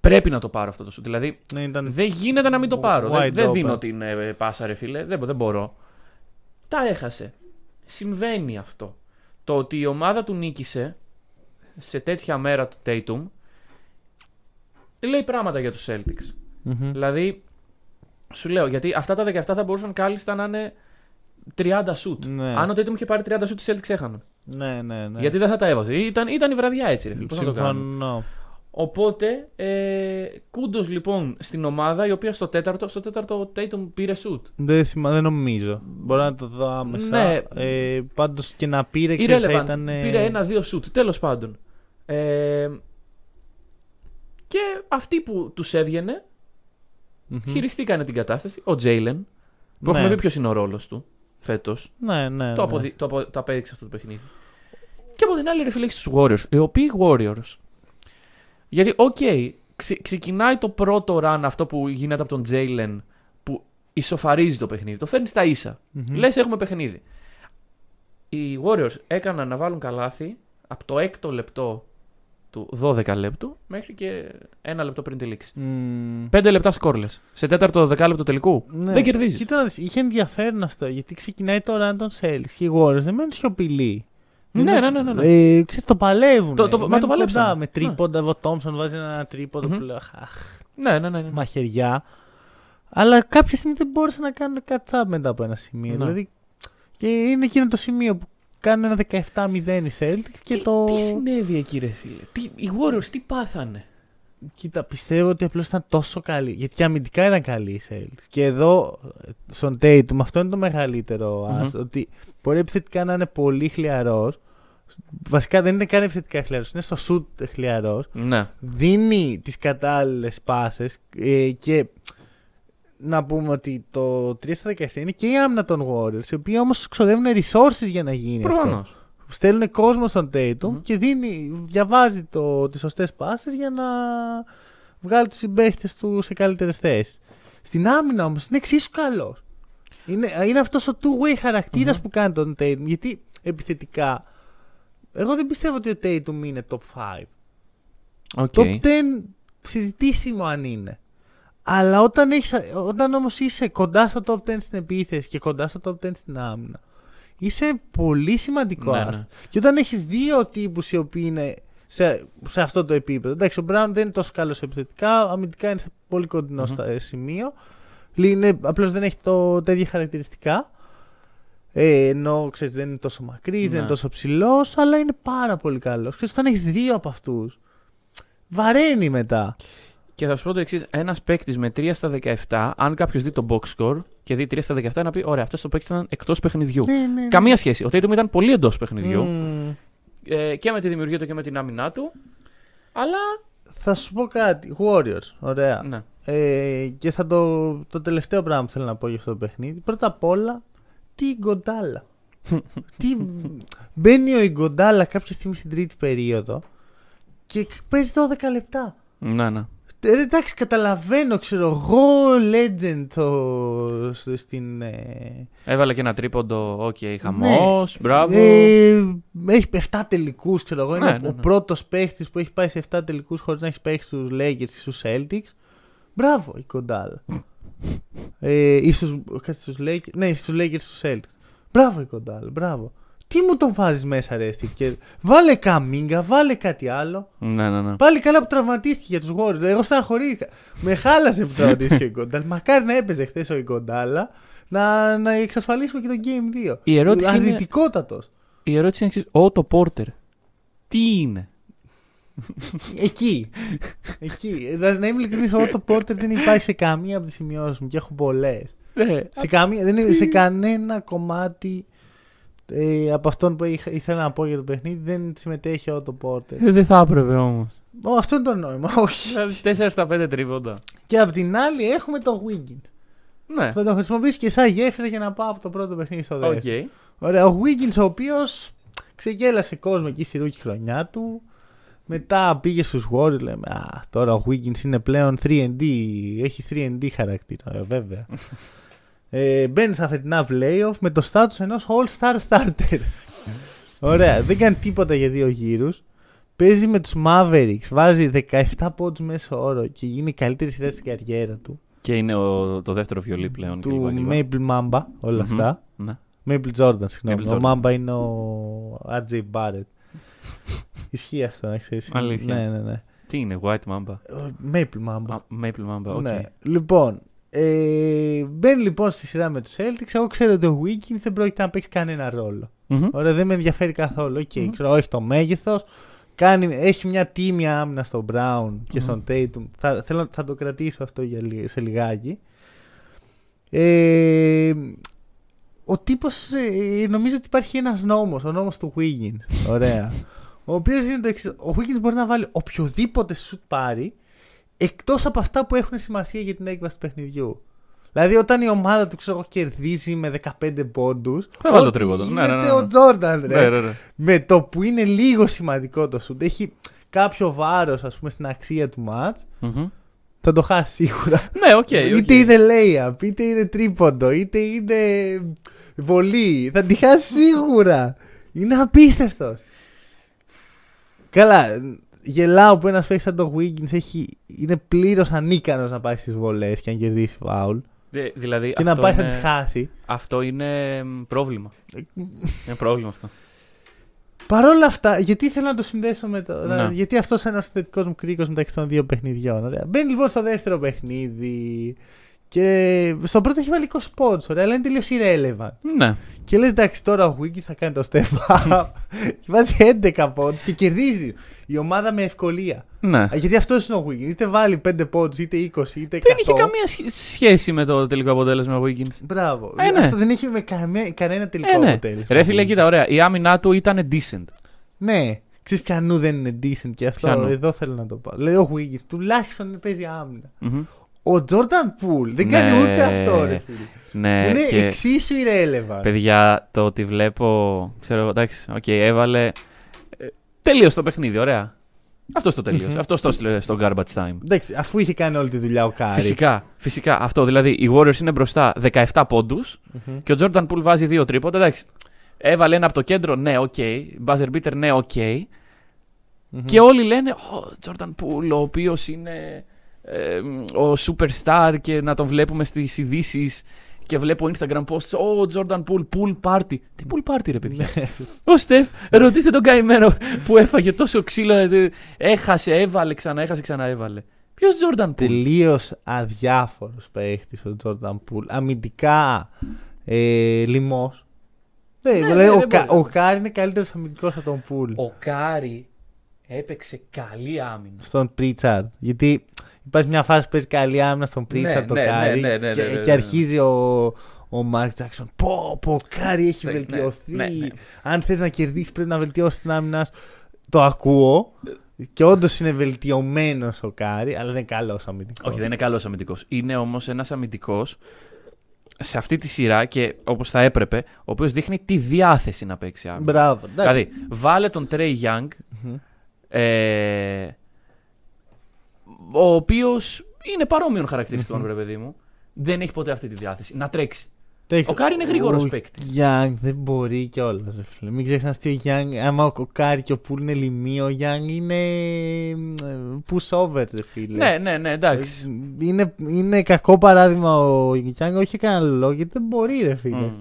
Πρέπει να το πάρω αυτό το σουτ. Δηλαδή Ναι, ήταν... δεν γίνεται να μην το πάρω. Wide Δεν, δεν open. δίνω την ε, πάσα, ρε φίλε. Δεν, δεν μπορώ. Τα έχασε. Συμβαίνει αυτό. Το ότι η ομάδα του νίκησε σε τέτοια μέρα του Tatum λέει πράγματα για τους Celtics. Μμμ. Δηλαδή, σου λέω, γιατί αυτά τα 17 θα μπορούσαν κάλλιστα να είναι 30 σουτ. Ναι. Αν ο Tatum είχε πάρει 30 σουτ, οι Celtics έχαναν. Ναι, ναι, ναι. Γιατί δεν θα τα έβαζε. Ήταν, ήταν η βραδιά έτσι, ρε φίλε. Πώς να το κάνουμε. Συμφωνώ. Οπότε, ε, κούντος λοιπόν στην ομάδα η οποία στο τέταρτο, στο τέταρτο ο Tatum πήρε σουτ. Δεν, θυμά, δεν νομίζω. Μπορώ να το δω άμεσα. Ναι. Ε, Πάντως και να πήρε ξέρεις, θα Irrelevant. ήταν. Πήρε ένα-δύο σουτ. Τέλος πάντων. Ε, και αυτοί που τους έβγαινε χειριστήκανε την κατάσταση. Ο Τζέιλεν, που Ναι. έχουμε πει ποιος είναι ο ρόλος του φέτος. Ναι, ναι. Το, ναι. αποδει... το, απο... το απέδειξε αυτό το παιχνίδι. Και από την άλλη, ρε φίλε, έχεις τους Warriors. Οι οποίοι Warriors. Γιατί, οκ, ξε- ξεκινάει το πρώτο run αυτό που γίνεται από τον Jalen που ισοφαρίζει το παιχνίδι. Το φέρνεις στα ίσα. Μμμ. Λες έχουμε παιχνίδι. Οι Warriors έκαναν να βάλουν καλάθι από το έκτο λεπτό του 12 λεπτού μέχρι και ένα λεπτό πριν τη λήξη. Μμ. 5 λεπτά σκόρλες. Σε τέταρτο δεκάλεπτο τελικού. Ναι. Δεν κερδίζεις. Κοίτα, να δεις, είχε ενδιαφέρον αυτό γιατί ξεκινάει το run των Celtics και οι Warriors δεν μένουν σιωπηλοί. Ναι, Είναι- ναι, ναι, ναι, ναι. Ε, ξέρεις, το παλεύουν. Το- το- μα το παλέψανε. Με τρίποντα, ο Τόμσον βάζει ένα τρίποντο Μμμ. που λέω αχ, Ναι, ναι, ναι. ναι. μαχαιριά. Αλλά κάποια στιγμή δεν μπόρεσαν να κάνουν catch up μετά από ένα σημείο. Ναι. Δηλαδή, και είναι εκείνο το σημείο που κάνουν ένα 17-0 οι Celtics και τι, το. τι συνέβη εκεί, ρε φίλε; Τι, οι Warriors τι πάθανε; Κοίτα, πιστεύω ότι απλώς ήταν τόσο καλή. Γιατί και αμυντικά ήταν καλή η Celtics. Και εδώ, στον Tatum, αυτό είναι το μεγαλύτερο Μμμ. ας, Ότι μπορεί επιθετικά να είναι πολύ χλιαρός. Βασικά δεν είναι καν επιθετικά χλιαρός, είναι στο shoot χλιαρός. Ναι. Δίνει τις κατάλληλες πάσε ε, και να πούμε ότι το 3 στα 17 είναι και η άμυνα των Warriors, οι οποίοι όμως ξοδεύουν resources για να γίνει Προφανώς. αυτό. Στέλνουν κόσμο στον Tatum Μμμ. και δίνει, διαβάζει το, τις σωστές πάσες για να βγάλει τους συμπαίχτες του σε καλύτερες θέσεις. Στην άμυνα όμως είναι εξίσου καλός. Είναι, είναι αυτός ο two-way χαρακτηρας που κάνει τον Tatum. Γιατί επιθετικά, εγώ δεν πιστεύω ότι ο Tatum είναι top 5. Οκ. Top 10 συζητήσιμο αν είναι. Αλλά όταν, έχεις, όταν όμως είσαι κοντά στο top 10 στην επίθεση και κοντά στο top 10 στην άμυνα, είσαι πολύ σημαντικό. Ναι, άσο. ναι. Και όταν έχεις δύο τύπους οι οποίοι είναι σε, σε αυτό το επίπεδο. Εντάξει, ο Brown δεν είναι τόσο καλός επιθετικά, αμυντικά είναι σε πολύ κοντινό Μμμ. στα- ε, σημείο. Είναι, απλώς δεν έχει το, τα ίδια χαρακτηριστικά. Ε, ενώ ξέρεις, δεν είναι τόσο μακρύς, δεν Ναι. είναι τόσο ψηλός, αλλά είναι πάρα πολύ καλός. Ξέρεις, όταν έχεις δύο από αυτούς, βαραίνει μετά. Και θα σου πω το εξής: Ένας παίκτης με 3 στα 17, αν κάποιος δει το box score και δει 3 στα 17, να πει: Ωραία, αυτός το παίκτη ήταν εκτός παιχνιδιού. Ναι, ναι, ναι. Καμία σχέση. Ο Tatum ήταν πολύ εντός παιχνιδιού Μμμ. ε, και με τη δημιουργία του και με την άμυνά του. Αλλά. Θα σου πω κάτι. Warriors, ωραία. Ναι. Ε, και θα το, το τελευταίο πράγμα που θέλω να πω για αυτό το παιχνίδι. Πρώτα απ' όλα, τι Γκοντάλα. τι, μπαίνει ο Iguodala κάποια στιγμή στην τρίτη περίοδο και παίζει 12 λεπτά. Ναι, ναι. Ε, εντάξει, καταλαβαίνω, ξέρω εγώ, legend το, στο- στην. Ε, Έβαλε και ένα τρίποντο. Οκ, χαμός. Μπράβο. Ναι. Ε, έχει 7 τελικούς, ξέρω εγώ. Ναι, είναι ναι, ο ναι. πρώτος παίχτης που έχει πάει σε 7 τελικούς χωρίς να έχει παίξει στους Lakers ή στους Celtics. Μπράβο, Iguodala. ε, ή στους, κάτσε, στους Lakers, ναι, στους Lakers ή στους Celtics. Μπράβο, η Κοντάλα, μπράβο. Τι μου τον βάζεις μέσα, ρε, Στeve Kerr? Βάλε καμίγκα, βάλε κάτι άλλο. Ναι, ναι, ναι. Πάλι καλά που τραυματίστηκε για τους Warriors. Εγώ στεναχωρήθηκα. Με χάλασε που τραυματίστηκε ο Γκοντάλα. Μακάρι να έπαιζε χθες ο Γκοντάλα να, να εξασφαλίσουμε και το Game 2. Η ερώτηση είναι- Αρνητικότατο. Η ερώτηση είναι εξής: Ο το Πόρτερ. Τι είναι; Εκεί. Εκεί. Δηλαδή, να είμαι ειλικρινής, ο Otto Porter δεν υπάρχει σε καμία από τις σημειώσεις μου και έχω πολλές. Ναι. σε, καμία, δεν είναι, σε κανένα κομμάτι ε, από αυτόν που είχα, ήθελα να πω για το παιχνίδι δεν συμμετέχει ο Otto Porter. Δεν θα έπρεπε όμως. Ω, αυτό είναι το νόημα, όχι. Δηλαδή 4 στα 5 τρίποντα. και απ' την άλλη έχουμε τον Wiggins. Ναι. Θα το χρησιμοποιήσει και σαν γέφυρα για να πάω από το πρώτο παιχνίδι στο Οκ. δεύτερο. Ωραία, ο Wiggins ο οποίος ξεγέλασε κόσμο εκεί στη rookie χρονιά του. Μετά πήγε στους Warriors, λέμε, α, τώρα ο Wiggins είναι πλέον 3&D, έχει 3&D χαρακτήρα, ε, βέβαια. ε, μπαίνει στα φετινά playoff με το status ενός all-star starter. Ωραία, δεν κάνει τίποτα για δύο γύρους. Παίζει με τους Mavericks, βάζει 17 πόντους μέσο όρο και γίνει η καλύτερη σειρά στην καριέρα του. Και είναι ο, το δεύτερο βιολί πλέον. του κλπ, κλπ. Maple Mamba, όλα Μμμ. αυτά. Ναι. Maple Jordan, συγγνώμη. Maple Ο Jordan. Mamba είναι ο RJ Barrett. Ισχύει αυτό, να ξέρεις. Αλήθεια. Ναι, ναι, ναι. Τι είναι, White Mamba. Ο Maple Mamba. Α, Maple Mamba, οκ. Ναι. Λοιπόν, ε, μπαίνει λοιπόν στη σειρά με τους Celtics. Εγώ ξέρω ότι ο Wiggins δεν πρόκειται να παίξει κανένα ρόλο. Μμμ. Ωραία, δεν με ενδιαφέρει καθόλου. Οκ, Μμμ. ξέρω, έχει το μέγεθος. Κάνει, έχει μια τίμια άμυνα στον Brown και Μμμ. στον Tatum. Θα, θέλω, θα το κρατήσω αυτό για, λι- σε λιγάκι. Ε, ο τύπος ε, νομίζω ότι υπάρχει ένας νόμος, ο νόμος του Wiggins. Ωραία. ο οποίος είναι το εξής. Ο Wiggins μπορεί να βάλει οποιοδήποτε σουτ πάρει εκτός από αυτά που έχουν σημασία για την έκβαση του παιχνιδιού. Δηλαδή όταν η ομάδα του ξέρω, εγώ, κερδίζει με 15 πόντους Θα βάλει το ό,τι τρίποντο. Ναι, γίνεται ναι, ναι, ναι. ο Τζόρνταν ρε. Ναι, ναι, ναι. Με το που είναι λίγο σημαντικό το σουτ έχει κάποιο βάρος ας πούμε στην αξία του ματς Μμμ. θα το χάσει σίγουρα. Ναι, οκ. οκ. Είτε είναι layup, είτε είναι τρίποντο, είτε είναι βολή. Θα τη χάσει σίγουρα. Είναι απίστευτος. Καλά, γελάω που ένας παίκτη σαν το Wiggins έχει, είναι πλήρως ανίκανος να πάει στις βολές και να κερδίσει φάουλ. Δε- δηλαδή, Και να αυτό πάει είναι, θα τις χάσει. Αυτό είναι μ, πρόβλημα. είναι πρόβλημα αυτό. Παρ' όλα αυτά, γιατί θέλω να το συνδέσω με το. Ναι. Γιατί αυτός είναι ο συνδετικό μου κρίκος μεταξύ των δύο παιχνιδιών. Ωραία. Μπαίνει λοιπόν στο δεύτερο παιχνίδι. Και στο πρώτο έχει βάλει 20 πόντου, ωραία, αλλά είναι τελείως irrelevant. Ναι. Και λες, εντάξει, τώρα ο Wiggins θα κάνει το step up. και βάζει 11 πόντους και κερδίζει η ομάδα με ευκολία. ναι. Α, Γιατί αυτός είναι ο Wiggins. Είτε βάλει 5 πόντους, είτε 20, είτε 100. Δεν είχε καμία σχ- σχέση με το τελικό αποτέλεσμα ο Wiggins. Μπράβο. Ε, ναι. Αυτό δεν έχει με καμία, κανένα τελικό Ε, ναι. αποτέλεσμα. Ρε φίλε, κοίτα, ωραία. Η άμυνά του ήταν decent. Ναι. Ξέρεις πιανού δεν είναι decent και αυτό Πιανού. εδώ θέλω να το πάω. Λέει ο Wiggins τουλάχιστον παίζει άμυνα. Μμμ. Ο Τζόρνταν Πούλ δεν κάνει Ναι. ούτε αυτό, ρε φίλε. Ναι, είναι και εξίσου irrelevant. παιδιά, το ότι βλέπω. Ξέρω εγώ, εντάξει, οκ, έβαλε. Ε, τελείωσε το παιχνίδι, ωραία. Αυτός το τελείωσε. Μμμ. Αυτός το έστειλε στο garbage time. Εντάξει, αφού είχε κάνει όλη τη δουλειά ο Κάρι. Φυσικά, φυσικά. Αυτό δηλαδή. Οι Warriors είναι μπροστά 17 πόντους Μμμ. και ο Jordan Poole βάζει δύο τρίποντα. Εντάξει. Έβαλε ένα από το κέντρο, ναι, οκ. Buzzer beater, ναι, οκ. Μμμ. Και όλοι λένε, ο Jordan Poole, ο οποίος είναι ε, ο superstar και να τον βλέπουμε στις ειδήσεις. Και βλέπω Instagram posts, ο Jordan Poole, pool party. Τι pool party, ρε παιδιά; Ναι. Ο Στεφ, ρωτήστε τον καημένο που έφαγε τόσο ξύλο. ε, Έχασε, έβαλε, ξανά έχασε, ξανά έβαλε. Ποιος Jordan Poole; Τελείως αδιάφορος παίχτης ο Jordan Poole. Αμυντικά ε, λοιμός. Ναι, δηλαδή, ναι, ο, δεν Κα- μπορεί. ο Κάρι είναι καλύτερος αμυντικός από τον Poole. Ο Κάρι έπαιξε καλή άμυνα. Στον Pritchard. Γιατί υπάρχει μια φάση που παίζει καλή άμυνα στον Pritchard το ναι, ναι, Κάρι. ναι, ναι, και, ναι, ναι, και ναι. αρχίζει ο, ο Mark Jackson. Πω, πω, ο Κάρι έχει Ναι, βελτιωθεί. ναι, ναι. Αν θες να κερδίσεις, πρέπει να βελτιώσεις την άμυνα. σου. Το ακούω. Και όντως είναι βελτιωμένος ο Κάρι, αλλά δεν είναι καλός αμυντικός. Όχι, δεν είναι καλός αμυντικός. Είναι όμως ένας αμυντικός σε αυτή τη σειρά και όπως θα έπρεπε, ο οποίος δείχνει τη διάθεση να παίξει άμυνα. Μπράβο. εντάξει. Δηλαδή, βάλε τον Trey Young, Μμμ. ε, ο οποίος είναι παρόμοιων χαρακτηριστικών, Μμμ. ρε παιδί μου. Δεν έχει ποτέ αυτή τη διάθεση. Να τρέξει. Εντάξει, Ο Κάρι είναι γρήγορος ο παίκτης. Young δεν μπορεί κιόλας. φίλε. Μην ξεχνάς ότι ο Young, άμα ο Κάρι και ο Poole είναι λοιμοί, ο Young είναι ε, push over, ρε φίλε. Ναι, ναι, ναι, εντάξει. Ε, Είναι, είναι κακό παράδειγμα ο Young, όχι κανένα λόγο, γιατί δεν μπορεί, ρε φίλε. Μμμ.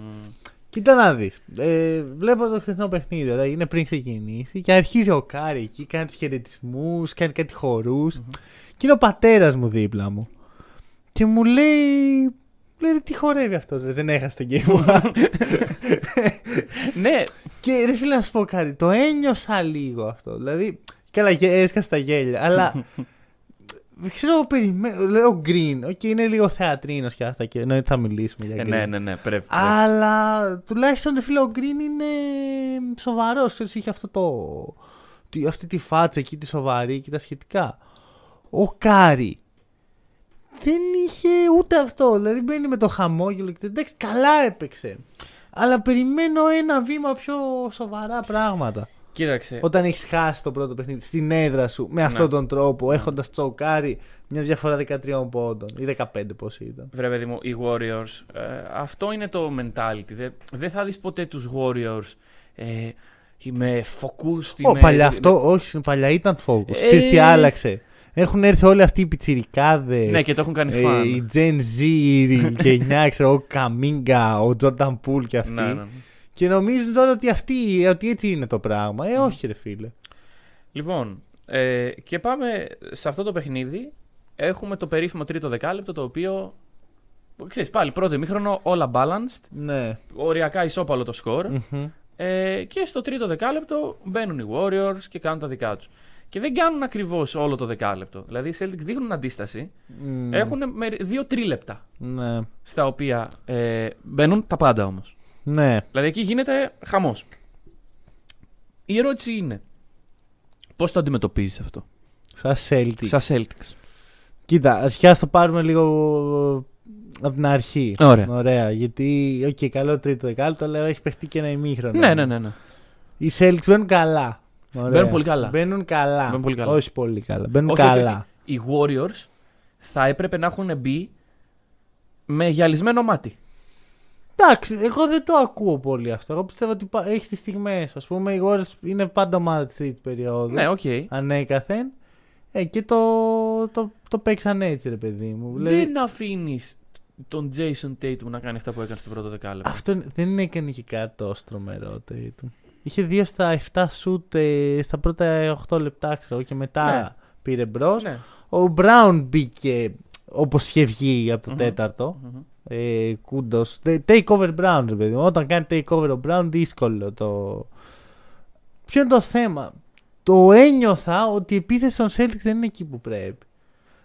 Κοίτα να δεις. Ε, βλέπω το χθεσινό παιχνίδι, ωραία, είναι πριν ξεκινήσει και αρχίζει ο Κάρι εκεί, κάνει τους χαιρετισμούς, κάνει κάτι χορούς. Και είναι ο πατέρας μου δίπλα μου. Και μου λέει. μου Λέει «Ρε, τι χορεύει αυτός, ρε, δεν έχασε το game. ναι, και ρε φίλε να σου πω κάτι, το ένιωσα λίγο αυτό. Δηλαδή, καλά, γε- έσκασε τα γέλια, αλλά. Δεν ξέρω, περιμένω. Λέω Green. Οκ, είναι λίγο θεατρίνο και αυτά και εννοείται θα μιλήσουμε για ε, Green. ναι, ναι, ναι, πρέπει. πρέπει. Αλλά τουλάχιστον ρε φίλε ο Green είναι σοβαρός. Ξέρεις, είχε αυτό το. τη- αυτή τη φάτσα εκεί τη σοβαρή και τα σχετικά. Ο Κάρι δεν είχε ούτε αυτό. Δηλαδή μπαίνει με το χαμόγελο και εντάξει, καλά έπαιξε. Αλλά περιμένω ένα βήμα πιο σοβαρά πράγματα. Κοίταξε. Όταν έχεις χάσει το πρώτο παιχνίδι στην έδρα σου με αυτόν Ναι. τον τρόπο, έχοντας τσοκάρει μια διαφορά 13 πόντων ή 15 πώς ήταν. Βρε παιδί μου, οι Warriors, ε, αυτό είναι το mentality. Δεν, δεν θα δεις ποτέ τους Warriors ε, με focused. Ω, με- παλιά με- αυτό, όχι, παλιά ήταν focus. Ε, Ξέρεις τι άλλαξε; Έχουν έρθει όλοι αυτοί οι πιτσιρικάδες. Ναι, και το έχουν κάνει ε, φαν. η Gen Z, η γενιά, ξέρω εγώ, Καμίγκα, ο Jordan Poole και αυτοί. Ναι, ναι, ναι. Και νομίζουν τώρα ότι, αυτοί, ότι έτσι είναι το πράγμα. Ε, όχι ρε φίλε. Λοιπόν, ε, και πάμε σε αυτό το παιχνίδι. Έχουμε το περίφημο τρίτο δεκάλεπτο, το οποίο. Ξέρεις, πάλι πρώτο ημίχρονο, όλα balanced. Ναι. Οριακά ισόπαλο το σκορ. Μμμ. Ε, και στο τρίτο δεκάλεπτο μπαίνουν οι Warriors και κάνουν τα δικά τους. Και δεν κάνουν ακριβώς όλο το δεκάλεπτο. Δηλαδή οι Celtics δείχνουν αντίσταση. Μμ. Έχουν με δύο τρίλεπτα. Ναι. Στα οποία ε, μπαίνουν τα πάντα όμως. Ναι. Δηλαδή εκεί γίνεται χαμός. Η ερώτηση είναι. Πώς το αντιμετωπίζεις αυτό, Σαν Celtic. Σαν Celtics. Κοίτα, αρχικά θα το πάρουμε λίγο από την αρχή. Ωραία. Ωραία. Γιατί, οκ, καλό τρίτο δεκάλεπτο, αλλά έχει παιχτεί και ένα ημίχρονο. Ναι, ναι, ναι. ναι. Οι Celtics μπαίνουν καλά. Ωραία. Μπαίνουν πολύ καλά. Μπαίνουν καλά. Μπαίνουν πολύ καλά. Όχι πολύ καλά. Μπαίνουν Όχι, όχι, καλά. όχι. Οι Warriors θα έπρεπε να έχουν μπει με γυαλισμένο μάτι. Εντάξει, εγώ δεν το ακούω πολύ αυτό. Εγώ πιστεύω ότι πα- έχει τις στιγμές. Ας πούμε, οι Warriors είναι πάντα ομάδα της τρίτης περιόδου. Ναι, οκ. Ανέκαθεν. Ε, και το, το, το παίξαν έτσι, ρε παιδί μου. Δηλαδή, Δεν αφήνεις τον Jason Tatum να κάνει αυτά που έκανε στο πρώτο δεκάλεπτο. Αυτό δεν έκανε και κάτι τόσο τρομερό το Tatum. Είχε 2 στα 7 σουτ ε, στα πρώτα 8 λεπτά, ξέρω και μετά Ναι. πήρε μπρος. Ναι. Ο Brown μπήκε όπως είχε βγει από το Μμμ. τέταρτο. Μμμ. Ε, Κούντος. Take over Brown, ρε παιδί μου. Όταν κάνει take over ο Brown, δύσκολο το. Ποιο είναι το θέμα; Το ένιωθα ότι η επίθεση των Celtics δεν είναι εκεί που πρέπει.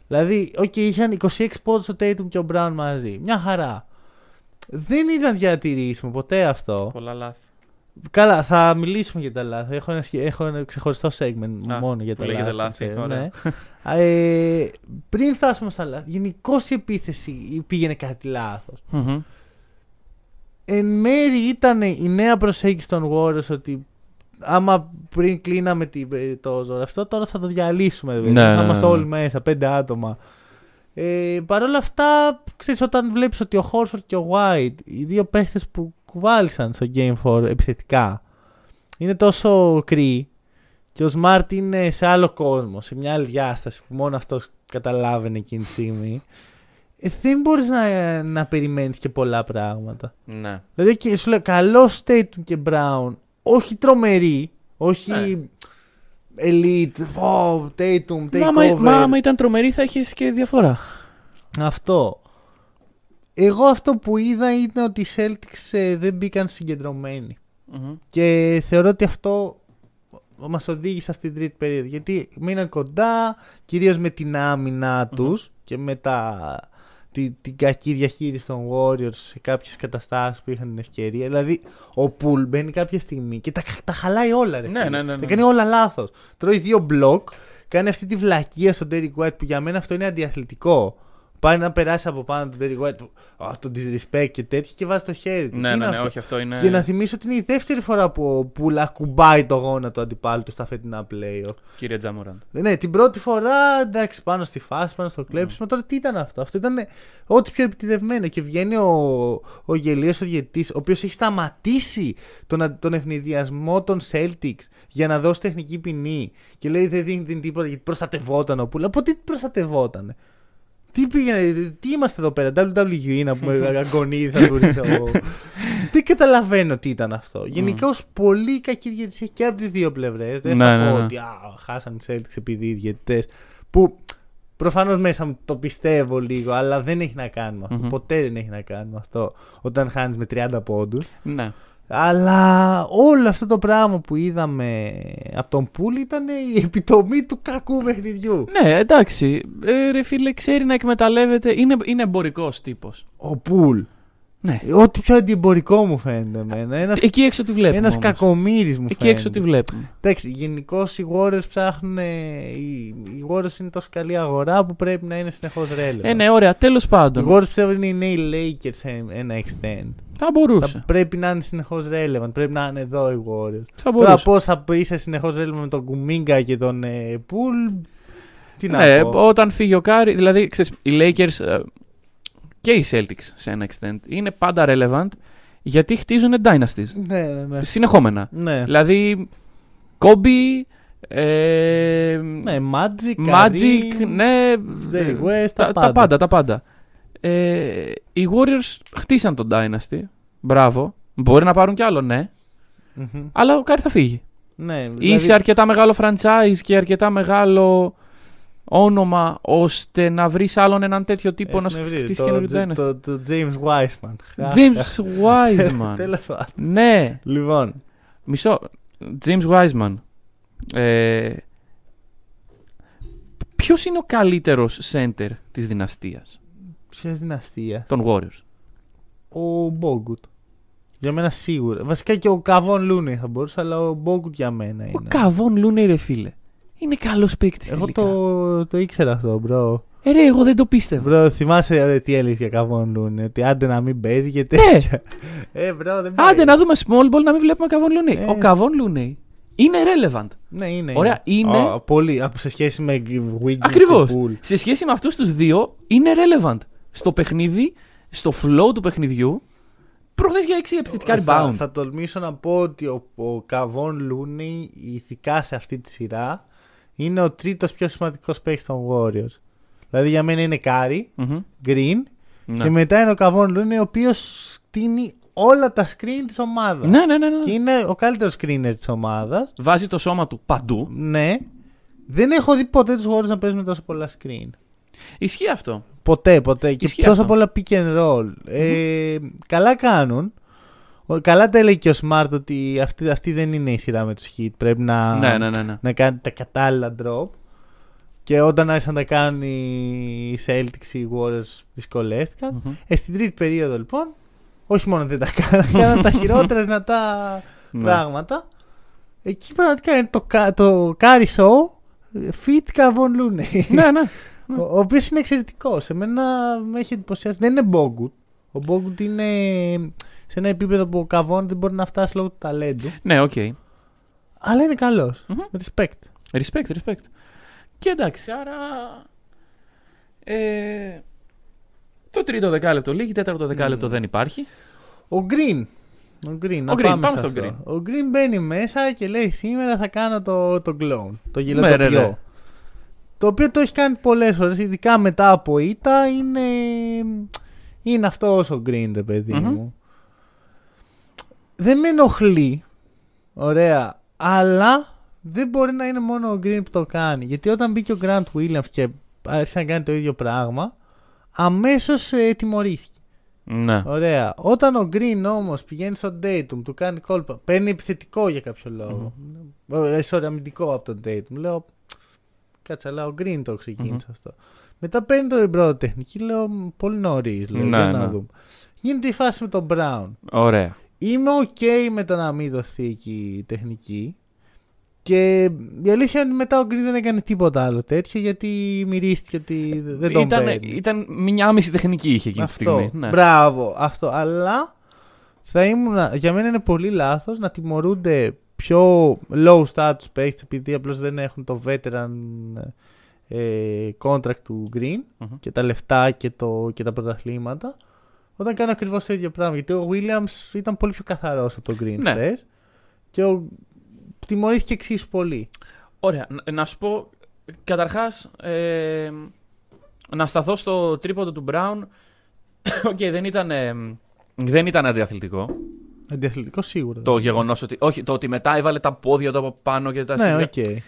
Δηλαδή, OK, είχαν 26 πόντους ο Tatum και ο Brown μαζί. Μια χαρά. Δεν ήταν διατηρήσιμο ποτέ αυτό. Πολλά λάθη. Καλά, θα μιλήσουμε για τα λάθη. Έχω ένα, σχε- έχω ένα ξεχωριστό segment Α, μόνο για που τα λέγεται λάθη. λάθη, ξέρω, ωραία. ναι. ε, πριν φτάσουμε στα λάθη, γενικώς η επίθεση πήγαινε κάτι λάθος. Μμμ. Εν μέρη ήταν η νέα προσέγγιση των Warriors ότι άμα πριν κλείναμε τη- το ζωρευτό, τώρα θα το διαλύσουμε. ρε παιδί. Ναι, θα ναι, είμαστε ναι. όλοι μέσα, πέντε άτομα. Ε, Παρ' όλα αυτά, ξέρεις, όταν βλέπεις ότι ο Χόρφορντ και ο White, οι δύο παίχτες που κουβάλισαν στο Game 4 επιθετικά, είναι τόσο κρύοι και ο Smart είναι σε άλλο κόσμο, σε μια άλλη διάσταση που μόνο αυτός καταλάβαινε εκείνη τη στιγμή, ε, δεν μπορείς να, να περιμένεις και πολλά πράγματα. Ναι. Δηλαδή και σου λέω καλό Tatum και Brown, όχι τρομερή, όχι Ναι. elite, oh, Tatum, take Μα άμα, over. μα άμα ήταν τρομερή θα είχες και διαφορά. Αυτό. Εγώ αυτό που είδα είναι ότι οι Celtics ε, δεν μπήκαν συγκεντρωμένοι. Μμμ. Και θεωρώ ότι αυτό μας οδήγησε αυτή την τρίτη περίοδο. Γιατί μείναν κοντά, κυρίως με την άμυνα τους και με τα, τη- την κακή διαχείριση των Warriors σε κάποιες καταστάσεις που είχαν την ευκαιρία. Δηλαδή, ο Πουλ μπαίνει κάποια στιγμή και τα, τα χαλάει όλα, ρε. Ναι, φίλε. ναι, ναι, Τα ναι. κάνει όλα λάθος. Τρώει δύο μπλοκ, κάνει αυτή τη βλακεία στον Derek White που για μένα αυτό είναι αντιαθλητικό. Πάει να περάσει από πάνω τον Derek White, που, α, τον disrespect και τέτοια και βάζει το χέρι του. Τι Ναι, είναι ναι, ναι, αυτό; όχι, αυτό είναι. Και να θυμίσω ότι είναι η δεύτερη φορά που ο Πουλ ακουμπάει το γόνατο του αντιπάλου του στα φετινά playoff. Κύριε Τζάμοραντ. Ναι, την πρώτη φορά εντάξει πάνω στη φάση, πάνω στο κλέψιμο. Τώρα τι ήταν αυτό; Αυτό ήταν ό,τι πιο επιτιδευμένο. Και βγαίνει ο, ο γελίος ο διαιτητής, ο οποίος έχει σταματήσει τον, τον ευνηδιασμό των Celtics για να δώσει τεχνική ποινή. Και λέει δεν δίνει δίνει τίποτα γιατί προστατευόταν ο Πουλ. Από τι προστατευόταν. Τι πήγαινε, τι είμαστε εδώ πέρα, WWE να πούμε αγωνίδι θα βρει το... Δεν καταλαβαίνω τι ήταν αυτό. Γενικώ πολύ κακή διαιτησία και από τις δύο πλευρές. Δεν Ναι, θα ναι, πω ναι. ότι α, χάσαν οι Celtics επειδή οι διαιτητές. Που προφανώς μέσα μου το πιστεύω λίγο, αλλά δεν έχει να κάνει με αυτό. Μμμ. Ποτέ δεν έχει να κάνει με αυτό όταν χάνεις με 30 πόντους. Ναι. Αλλά όλο αυτό το πράγμα που είδαμε από τον Πούλ ήταν η επιτομή του κακού παιχνιδιού. Ναι, εντάξει. Ε, ρε φίλε, ξέρει να εκμεταλλεύεται. Είναι, είναι εμπορικός τύπος. Ο Πούλ. Ναι. Ό,τι πιο αντιεμπορικό μου φαίνεται εμένα. Ένας, Εκεί έξω τη βλέπουμε. ένας όμως. κακομύρης μου Εκεί φαίνεται. έξω τη βλέπουμε. Εντάξει, γενικώ οι Warriors ψάχνουν. ε, Οι, οι Warriors είναι τόσο καλή αγορά που πρέπει να είναι συνεχώς relevant. Ε, ναι, ωραία. Τέλος Οι πάντων. Warriors πιστεύω είναι οι νέοι Lakers σε ένα extent. Θα Θα μπορούσε. πρέπει να είναι συνεχώς relevant. Πρέπει να είναι εδώ οι Warriors. Θα Τώρα μπορούσε. πώς θα είσαι συνεχώς relevant με τον Κουμίνγκα και τον ε, Pool. Τι να Ναι, πω. όταν φύγει ο Κάρι, δηλαδή ξέρεις, οι Lakers ε, και οι Celtics σε ένα extent είναι πάντα relevant γιατί χτίζουν dynasties. Ναι, ναι, ναι. Συνεχόμενα. ναι. Δηλαδή, Kobe, ε, Ναι, Magic, Magic, Kareem, ναι, Jerry West, τα, τα πάντα, τα πάντα. Ε, οι Warriors χτίσαν το Dynasty. Μπράβο. Μπορεί να πάρουν κι άλλο, ναι. Μμμ. Αλλά ο Κάρι θα φύγει. Ναι, Είσαι αρκετά μεγάλο franchise και αρκετά μεγάλο όνομα ώστε να βρεις άλλον έναν τέτοιο τύπο να σου Έχουμε βρει χτίσει το, καινούριο Τζε- Dynasty. το, το James Wiseman. James Wiseman. Τέλος πάντων. ναι. Λοιπόν, Μισό. James Wiseman. Ε, Ποιος είναι ο καλύτερος center της δυναστείας; Ποια δυναστεία. των Warriors. Ο Μπόγκουτ. Για μένα σίγουρα. Βασικά και ο Κεβόν Λούνεϊ θα μπορούσε, αλλά ο Μπόγκουτ για μένα είναι. Ο Κεβόν Λούνεϊ, ρε φίλε. Είναι καλός παίκτης Εγώ τελικά. το, το ήξερα αυτό, bro. Ε, ρε, εγώ δεν το πίστευα. Bro, θυμάσαι ε, τι έλεγε για Κεβόν Λούνεϊ. Ότι άντε να μην παίζει και Ναι. τέτοια. ε, bro, δεν πάει. Άντε να δούμε small ball να μην βλέπουμε Κεβόν Λούνεϊ. Ε. Ο Κεβόν Λούνεϊ είναι relevant. Ναι, είναι. Ωραία, είναι- Α, πολύ. Α, Σε σχέση με Wiggins Ακριβώς. και Poole. Σε σχέση με αυτούς τους δύο, είναι relevant. Στο παιχνίδι, στο flow του παιχνιδιού. Προχθές για 6 επιθετικά Θα, rebound. θα τολμήσω να πω ότι ο, ο Κεβόν Λούνεϊ, ειδικά σε αυτή τη σειρά, είναι ο τρίτος πιο σημαντικός παίκτης των Warriors. Δηλαδή για μένα είναι Κάρι, Μμμ. Green Ναι. και μετά είναι ο Καβόν Λούνι, ο οποίος στείνει όλα τα screen της ομάδας. Ναι, ναι, ναι, ναι. Και είναι ο καλύτερος screener της ομάδας. Βάζει το σώμα του παντού. Ναι. Δεν έχω δει ποτέ τους Warriors να παίζουν τόσο πολλά screen. Ισχύει αυτό. Ποτέ, ποτέ. Και Ισχύει τόσο αυτό. πολλά pick and roll. Ε, καλά κάνουν. Ο- Καλά τα λέει και ο Smart ότι αυτή, αυτή δεν είναι η σειρά με τους hit. Πρέπει να, Ναι, ναι, ναι. ναι. να κάνει τα κατάλληλα drop. Και όταν άρχισαν να τα κάνουν οι Celtics, οι Warriors δυσκολεύτηκαν. Μμμ. Ε, στην τρίτη περίοδο λοιπόν, όχι μόνο δεν τα κάναν, κάναν τα χειρότερα δυνατά Ναι. πράγματα. Εκεί πραγματικά είναι το, κα- το Κάρι Show feat. Κεβόν Λούνεϊ. ναι, ναι. Ο, ο οποίος είναι εξαιρετικός. Εμένα με έχει εντυπωσιάσει. Δεν είναι Μπόγκουτ. Ο Μπόγκουτ είναι σε ένα επίπεδο που ο Κεβόν δεν μπορεί να φτάσει λόγω του ταλέντου. Ναι, οκ. Αλλά είναι καλός. Μμμ. Respect. Respect, respect. Και εντάξει, άρα. Ε, το τρίτο δεκάλεπτο λύγει, τέταρτο δεκάλεπτο δεν υπάρχει. Ο Green. Ο Green, να Green, πάμε, πάμε σε στο αυτό. Ο Green μπαίνει μέσα και λέει σήμερα θα κάνω το, το clone, το Ναι, γελοτοπιό. Ναι, ναι. Το οποίο το έχει κάνει πολλές φορές, ειδικά μετά από ήττα, είναι, είναι αυτό ο Green, ρε παιδί Μμμ. μου. Δεν με ενοχλεί, ωραία, αλλά δεν μπορεί να είναι μόνο ο Green που το κάνει. Γιατί όταν μπήκε ο Grant Williams και άρχισε να κάνει το ίδιο πράγμα, αμέσως ε, τιμωρήθηκε. Ναι. Ωραία. Όταν ο Green όμως πηγαίνει στο Datum, του κάνει κόλπα, παίρνει επιθετικό για κάποιο λόγο. Ε, sorry, αμυντικό από τον Datum. Λέω, κάτσε, αλλά ο Green το ξεκίνησε αυτό. Μετά παίρνει το πρώτο τεχνική, λέω, πολύ νωρίς. Λέω, Ναι, για να ναι. δούμε. Γίνεται η φάση με τον Brown. Ωραία. Είμαι ok με το να μην δοθεί εκεί η τεχνική. Και η αλήθεια είναι ότι μετά ο Green δεν έκανε τίποτα άλλο τέτοιο γιατί μυρίστηκε ότι δεν τον ήταν, παίρνει. ήταν μια μισή τεχνική είχε εκείνη τη Αυτό. στιγμή. Ναι. Μπράβο, αυτό. Αλλά θα ήμουν, για μένα είναι πολύ λάθος να τιμωρούνται πιο low status παίκτες επειδή απλώς δεν έχουν το veteran ε, contract του Green Μμμ. και τα λεφτά και, το, και τα πρωταθλήματα όταν κάνουν ακριβώς το ίδιο πράγμα. Γιατί ο Williams ήταν πολύ πιο καθαρός από τον Green Ναι. χθες και ο, τιμωρήθηκε εξίσου πολύ. Ωραία. Να, να σου πω, καταρχάς, ε, να σταθώ στο τρίποντο του Brown. Οκ, δεν ήταν, ε, δεν ήταν αντιαθλητικό. Αντιαθλητικός σίγουρα. Το γεγονός ότι. Όχι, το ότι μετά έβαλε τα πόδια του από πάνω και τα ναι, σκυλιά. οκ.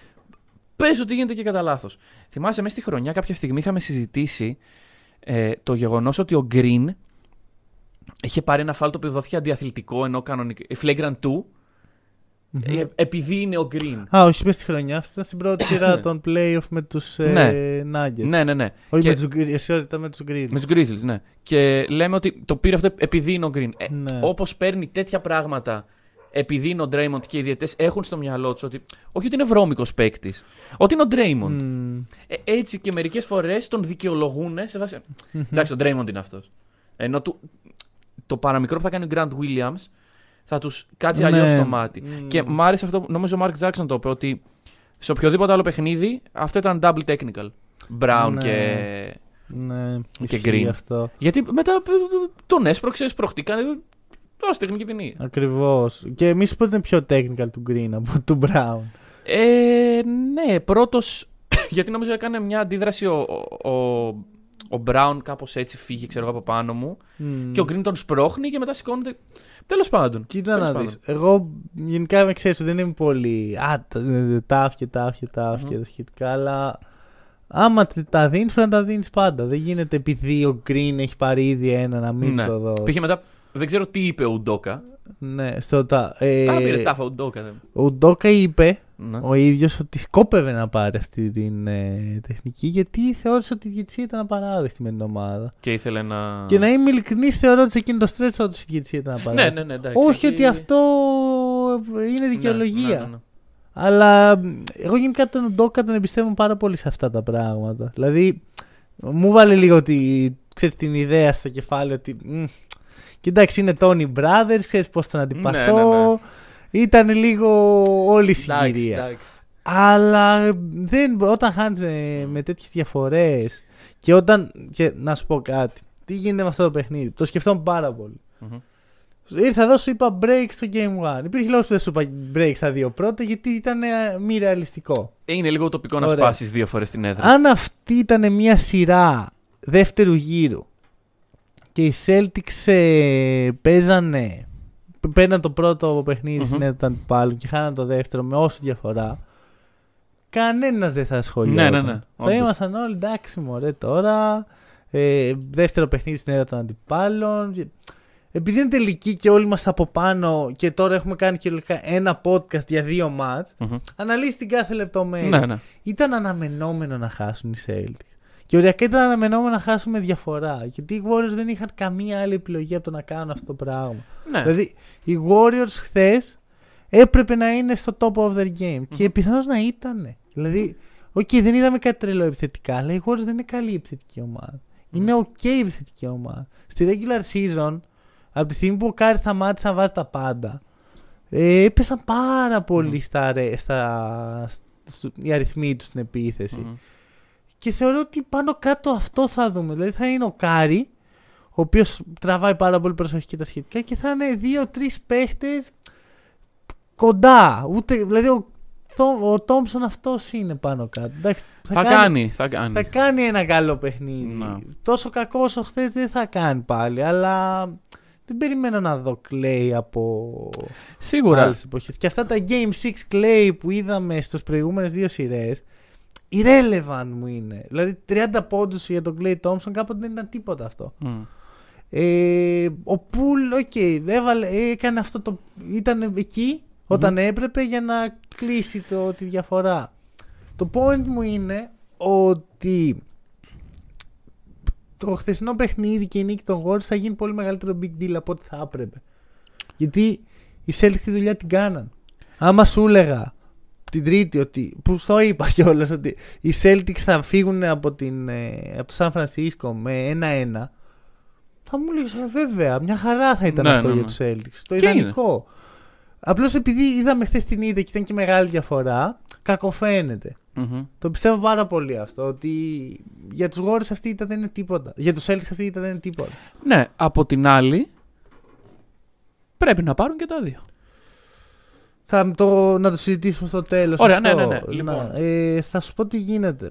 Πες ότι γίνεται και κατά λάθος. Θυμάσαι, μέσα στη χρονιά κάποια στιγμή είχαμε συζητήσει ε, το γεγονός ότι ο Green είχε πάρει ένα φάλ το οποίο δόθηκε αντιαθλητικό ενώ κανονικά. ε, Flagrant 2, ε, επειδή είναι ο Green. Α, όχι μέσα στη χρονιά. Αυτή ήταν στην πρώτη σειρά των playoff με τους Ναι. ε, Nuggets. ναι, ναι, ναι. Όχι Και- με τους Gri- εσύ ήταν με τους Grizzlies. Με τους Grizzlies, ναι. Και λέμε ότι το πήρε αυτό επειδή είναι ο Green. Ε, Ναι. Όπως παίρνει τέτοια πράγματα επειδή είναι ο Draymond και οι διαιτές έχουν στο μυαλό τους ότι. Όχι ότι είναι βρώμικος παίκτης. Ότι είναι ο Draymond. Μμμ. Ε, έτσι και μερικές φορές τον δικαιολογούν σε βάση. Εντάξει, ο Draymond είναι αυτός. Ενώ του, το παραμικρό που θα κάνει ο Grant Williams θα τους κάτσει Ναι. αλλιώ στο μάτι. Μμ. Και μ' άρεσε αυτό, που- νομίζω ο Mark Jackson το είπε, ότι σε οποιοδήποτε άλλο παιχνίδι αυτό ήταν double technical. Brown Ναι. και. Ναι, Και ισχύει Green. αυτό. Γιατί μετά ε, τον έσπρωξε, σπρωχτήκανε. Δώσε τεχνική ποινή. Ακριβώς. Και εμείς που είναι πιο technical του Green από του Brown. Ε, ναι, πρώτος. γιατί νομίζω έκανε μια αντίδραση ο, ο, ο Brown κάπως έτσι φύγει, ξέρω εγώ από πάνω μου. Μμ. Και ο Green τον σπρώχνει και μετά σηκώνεται. Τέλος πάντων. Κοίτα Τέλος να πάντων. δεις. Εγώ γενικά με ξέρεις δεν είμαι πολύ. Α, τα- ε, τάφια, τάφια, τάφια Μμμ. σχετικά, αλλά. Άμα τε- τα δίνεις, πρέπει να τα δίνεις πάντα. Δεν γίνεται επειδή ο Green έχει πάρει ήδη ένα να μην Ναι. το δώσει. Πήγε μετά. Δεν ξέρω τι είπε ο Ουντόκα. Ναι, στο τα. Ε, Άρα πήρε τάφα ο Ουντόκα. δεν- ο Ντόκα είπε Ναι. ο ίδιος ότι σκόπευε να πάρει αυτή την ε, τεχνική γιατί θεώρησε ότι η διετησία ήταν απαράδεκτη με την ομάδα. Και ήθελε να. Και να είμαι ειλικρινής, θεωρώ ότι σε εκείνο το στρέτ όντω η διετησία ήταν Ναι, απαράδεκτη. ναι, ναι. Εντάξει, Όχι εκεί- ότι αυτό είναι Ναι, δικαιολογία. ναι, ναι, ναι. Αλλά μ, εγώ γενικά τον Ντόκα τον εμπιστεύω πάρα πολύ σε αυτά τα πράγματα. Δηλαδή, μου βάλε λίγο τη, ξέρεις, την ιδέα στο κεφάλι ότι. Μ, Κοίταξε, είναι Tony Brothers, ξέρεις πώς τον αντιπαθώ. Ναι, ναι, ναι. Ήταν λίγο όλη η Εντάξει, συγκυρία. εντάξει. Αλλά δεν, όταν χάνεις με, με τέτοιες διαφορές και όταν. Και να σου πω κάτι. Τι γίνεται με αυτό το παιχνίδι. Το σκεφτόμουν πάρα πολύ. Μμμ. Ήρθα εδώ, σου είπα break στο Game 1. Υπήρχε λόγος που δεν σου είπα break στα δύο πρώτα γιατί ήταν ε, μη ρεαλιστικό. Είναι λίγο τοπικό να Ωραία. σπάσεις δύο φορές την έδρα. Αν αυτή ήταν μια σειρά δεύτερου γύρου και οι Celtics ε, παίζανε. Παίρναν το πρώτο παιχνίδι Μμμ. στην έδρα του αντιπάλου και χάναν το δεύτερο με όσο διαφορά. Κανένας δεν θα ασχολιόταν. Ναι, ναι, ναι, Θα όντως. ήμασταν όλοι εντάξει, μωρέ τώρα. Ε, δεύτερο παιχνίδι στην έδρα των αντιπάλων. Επειδή είναι τελική και όλοι είμαστε από πάνω και τώρα έχουμε κάνει κυριολεκτικά ένα podcast για δύο μάτς, Μμμ. αναλύσει την κάθε λεπτομέρεια. Ναι, ναι. Ήταν αναμενόμενο να χάσουν οι Celtics. Και οριακά ήταν αναμενόμενο να χάσουν με διαφορά. Γιατί οι Warriors δεν είχαν καμία άλλη επιλογή από το να κάνουν αυτό το πράγμα. ναι. Δηλαδή, οι Warriors χθες έπρεπε να είναι στο top of their game. Και πιθανώς να ήταν. Δηλαδή, οκ, δεν είδαμε κάτι τρελό επιθετικά, αλλά οι Warriors δεν είναι καλή επιθετική ομάδα. Είναι ok επιθετική ομάδα. Στη regular season, από τη στιγμή που ο Κάρι σταμάτησε να βάζει τα πάντα, ε, έπεσαν πάρα πολύ στα, ρε- στα, στο- οι αριθμοί τους στην επίθεση. Μμμ. Και θεωρώ ότι πάνω κάτω αυτό θα δούμε. Δηλαδή θα είναι ο Κάρι, ο οποίος τραβάει πάρα πολύ προσοχή και τα σχετικά, και θα είναι δύο-τρεις παίχτες κοντά. Ούτε, δηλαδή ο, Θο- ο Τόμψον αυτός είναι πάνω κάτω. Εντάξει, Θα, κάνει, θα κάνει. θα κάνει ένα καλό παιχνίδι. Να. Τόσο κακό όσο χθες δεν θα κάνει πάλι, αλλά δεν περιμένω να δω Clay από Σίγουρα. άλλες εποχές. Και αυτά τα Game 6 Clay που είδαμε στις προηγούμενες δύο σειρές, irrelevant μου είναι. Δηλαδή 30 πόντους για τον Clay Thompson κάποτε δεν ήταν τίποτα αυτό. Μμ. Ε, ο Πουλ, οκ, έβαλε, έκανε αυτό το. ήταν εκεί όταν έπρεπε για να κλείσει το, τη διαφορά. Το point μου είναι ότι το χθεσινό παιχνίδι και η νίκη των Warriors θα γίνει πολύ μεγαλύτερο big deal από ό,τι θα έπρεπε. Γιατί οι Celtics τη δουλειά την κάναν. Άμα σου έλεγα την Τρίτη ότι. που στο είπα κιόλας ότι οι Celtics θα φύγουν από, την, ε, από το Σαν Φρανσίσκο με 1-1. Θα μου έλεγε βέβαια, μια χαρά θα ήταν Ναι, αυτό ναι, για ναι. τους Celtics. Το Και ιδανικό. Απλώς επειδή είδαμε χθες την ήττα και ήταν και μεγάλη διαφορά, κακοφαίνεται. Μμμ. Το πιστεύω πάρα πολύ αυτό. Ότι για τους Warriors αυτή η ήττα δεν είναι τίποτα. Για τους Celtics αυτή η ήττα δεν είναι τίποτα. Ναι, από την άλλη, πρέπει να πάρουν και τα δύο. Θα το, να το συζητήσουμε στο τέλος. Ωραία, ναι, ναι, ναι. Λοιπόν. ε, θα σου πω τι γίνεται.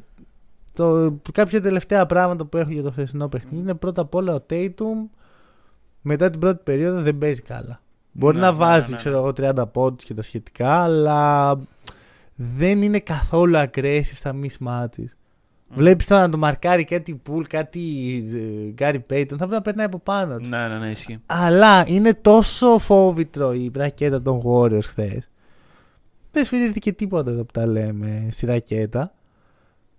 Το, κάποια τελευταία πράγματα που έχω για το χθεσινό παιχνίδι είναι πρώτα απ' όλα ο Tatum μετά την πρώτη περίοδο δεν παίζει καλά. Μπορεί Ναι, να ναι, βάζει, ναι, ναι. ξέρω εγώ, 30 πόντους και τα σχετικά, αλλά δεν είναι καθόλου aggressive στα mismatches. Βλέπεις τώρα να το μαρκάρει κάτι πουλ, κάτι Γκάρι Πέιτον, θα πρέπει να περνάει από πάνω του. Ναι, ναι, ναι, ισχύει. Αλλά είναι τόσο φόβητρο η ρακέτα των Warriors χθες. Δεν σφυρίζεται και τίποτα εδώ που τα λέμε στη ρακέτα.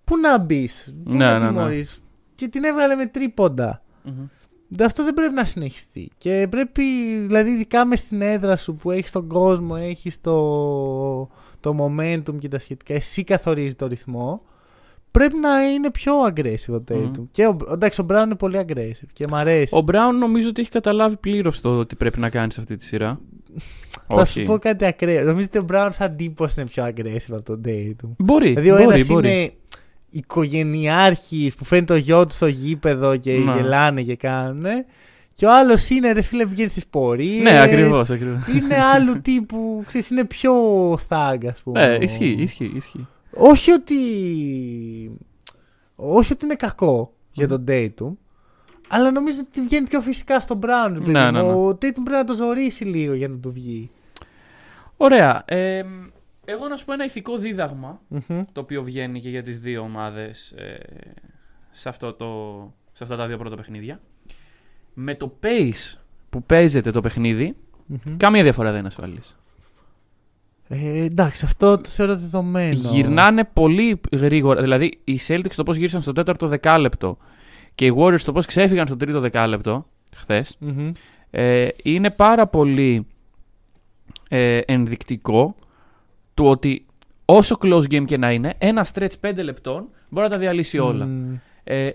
Πού να μπεις, πού Ναι, να ναι, ναι. τιμωρείς; Και την έβγαλε με τρίποντα. Μμμ. Αυτό δεν πρέπει να συνεχιστεί. Και πρέπει, δηλαδή, ειδικά μες στην έδρα σου που έχεις τον κόσμο, έχεις το, το momentum και τα σχετικά, εσύ καθορίζεις το ρυθμό. Πρέπει να είναι πιο aggressive ο Tatum. Μμμ. Και ο, εντάξει, ο Brown είναι πολύ aggressive και μ' αρέσει. Ο Μπράουν νομίζω ότι έχει καταλάβει πλήρως το τι πρέπει να κάνει σε αυτή τη σειρά. Θα σου πω κάτι ακραίο. Νομίζω ότι ο Brown σαν τύπος είναι πιο aggressive από τον Tatum. Μπορεί, Δηλαδή ο μπορεί, ένας μπορεί. είναι οικογενειάρχης που φέρνει το γιο του στο γήπεδο και Να. γελάνε και κάνουν. Και ο άλλος είναι ρε φίλε βγαίνει στις πορείες. Ναι, ακριβώς. Ακριβώς. Είναι άλλου τύπου, ξέρεις, είναι πιο θάγκα, ας πούμε. Ναι, ισχύει, ισχύει, ισχύει. Όχι ότι. Όχι ότι είναι κακό για τον Tatum, αλλά νομίζω ότι βγαίνει πιο φυσικά στον Brown. ρε παιδί Ναι, μου. ναι, ναι. Ο Tatum πρέπει να το ζωρίσει λίγο για να του βγει. Ωραία. Ε, εγώ να σου πω ένα ηθικό δίδαγμα Μμμ. το οποίο βγαίνει και για τις δύο ομάδες ε, σε, αυτό το, σε αυτά τα δύο πρώτα παιχνίδια. Με το pace που παίζεται το παιχνίδι, Μμμ. καμία διαφορά δεν είναι ασφαλής. Ε, εντάξει, αυτό το θεωρώ δεδομένο. Γυρνάνε πολύ γρήγορα. Δηλαδή, οι Celtics το πώς γύρισαν στο τέταρτο δεκάλεπτο και οι Warriors το πώς ξέφυγαν στο τρίτο δεκάλεπτο χθες, Μμμ. ε, είναι πάρα πολύ ε, ενδεικτικό του ότι όσο close game και να είναι, ένα stretch 5 λεπτών μπορεί να τα διαλύσει όλα. Μμ. Ε,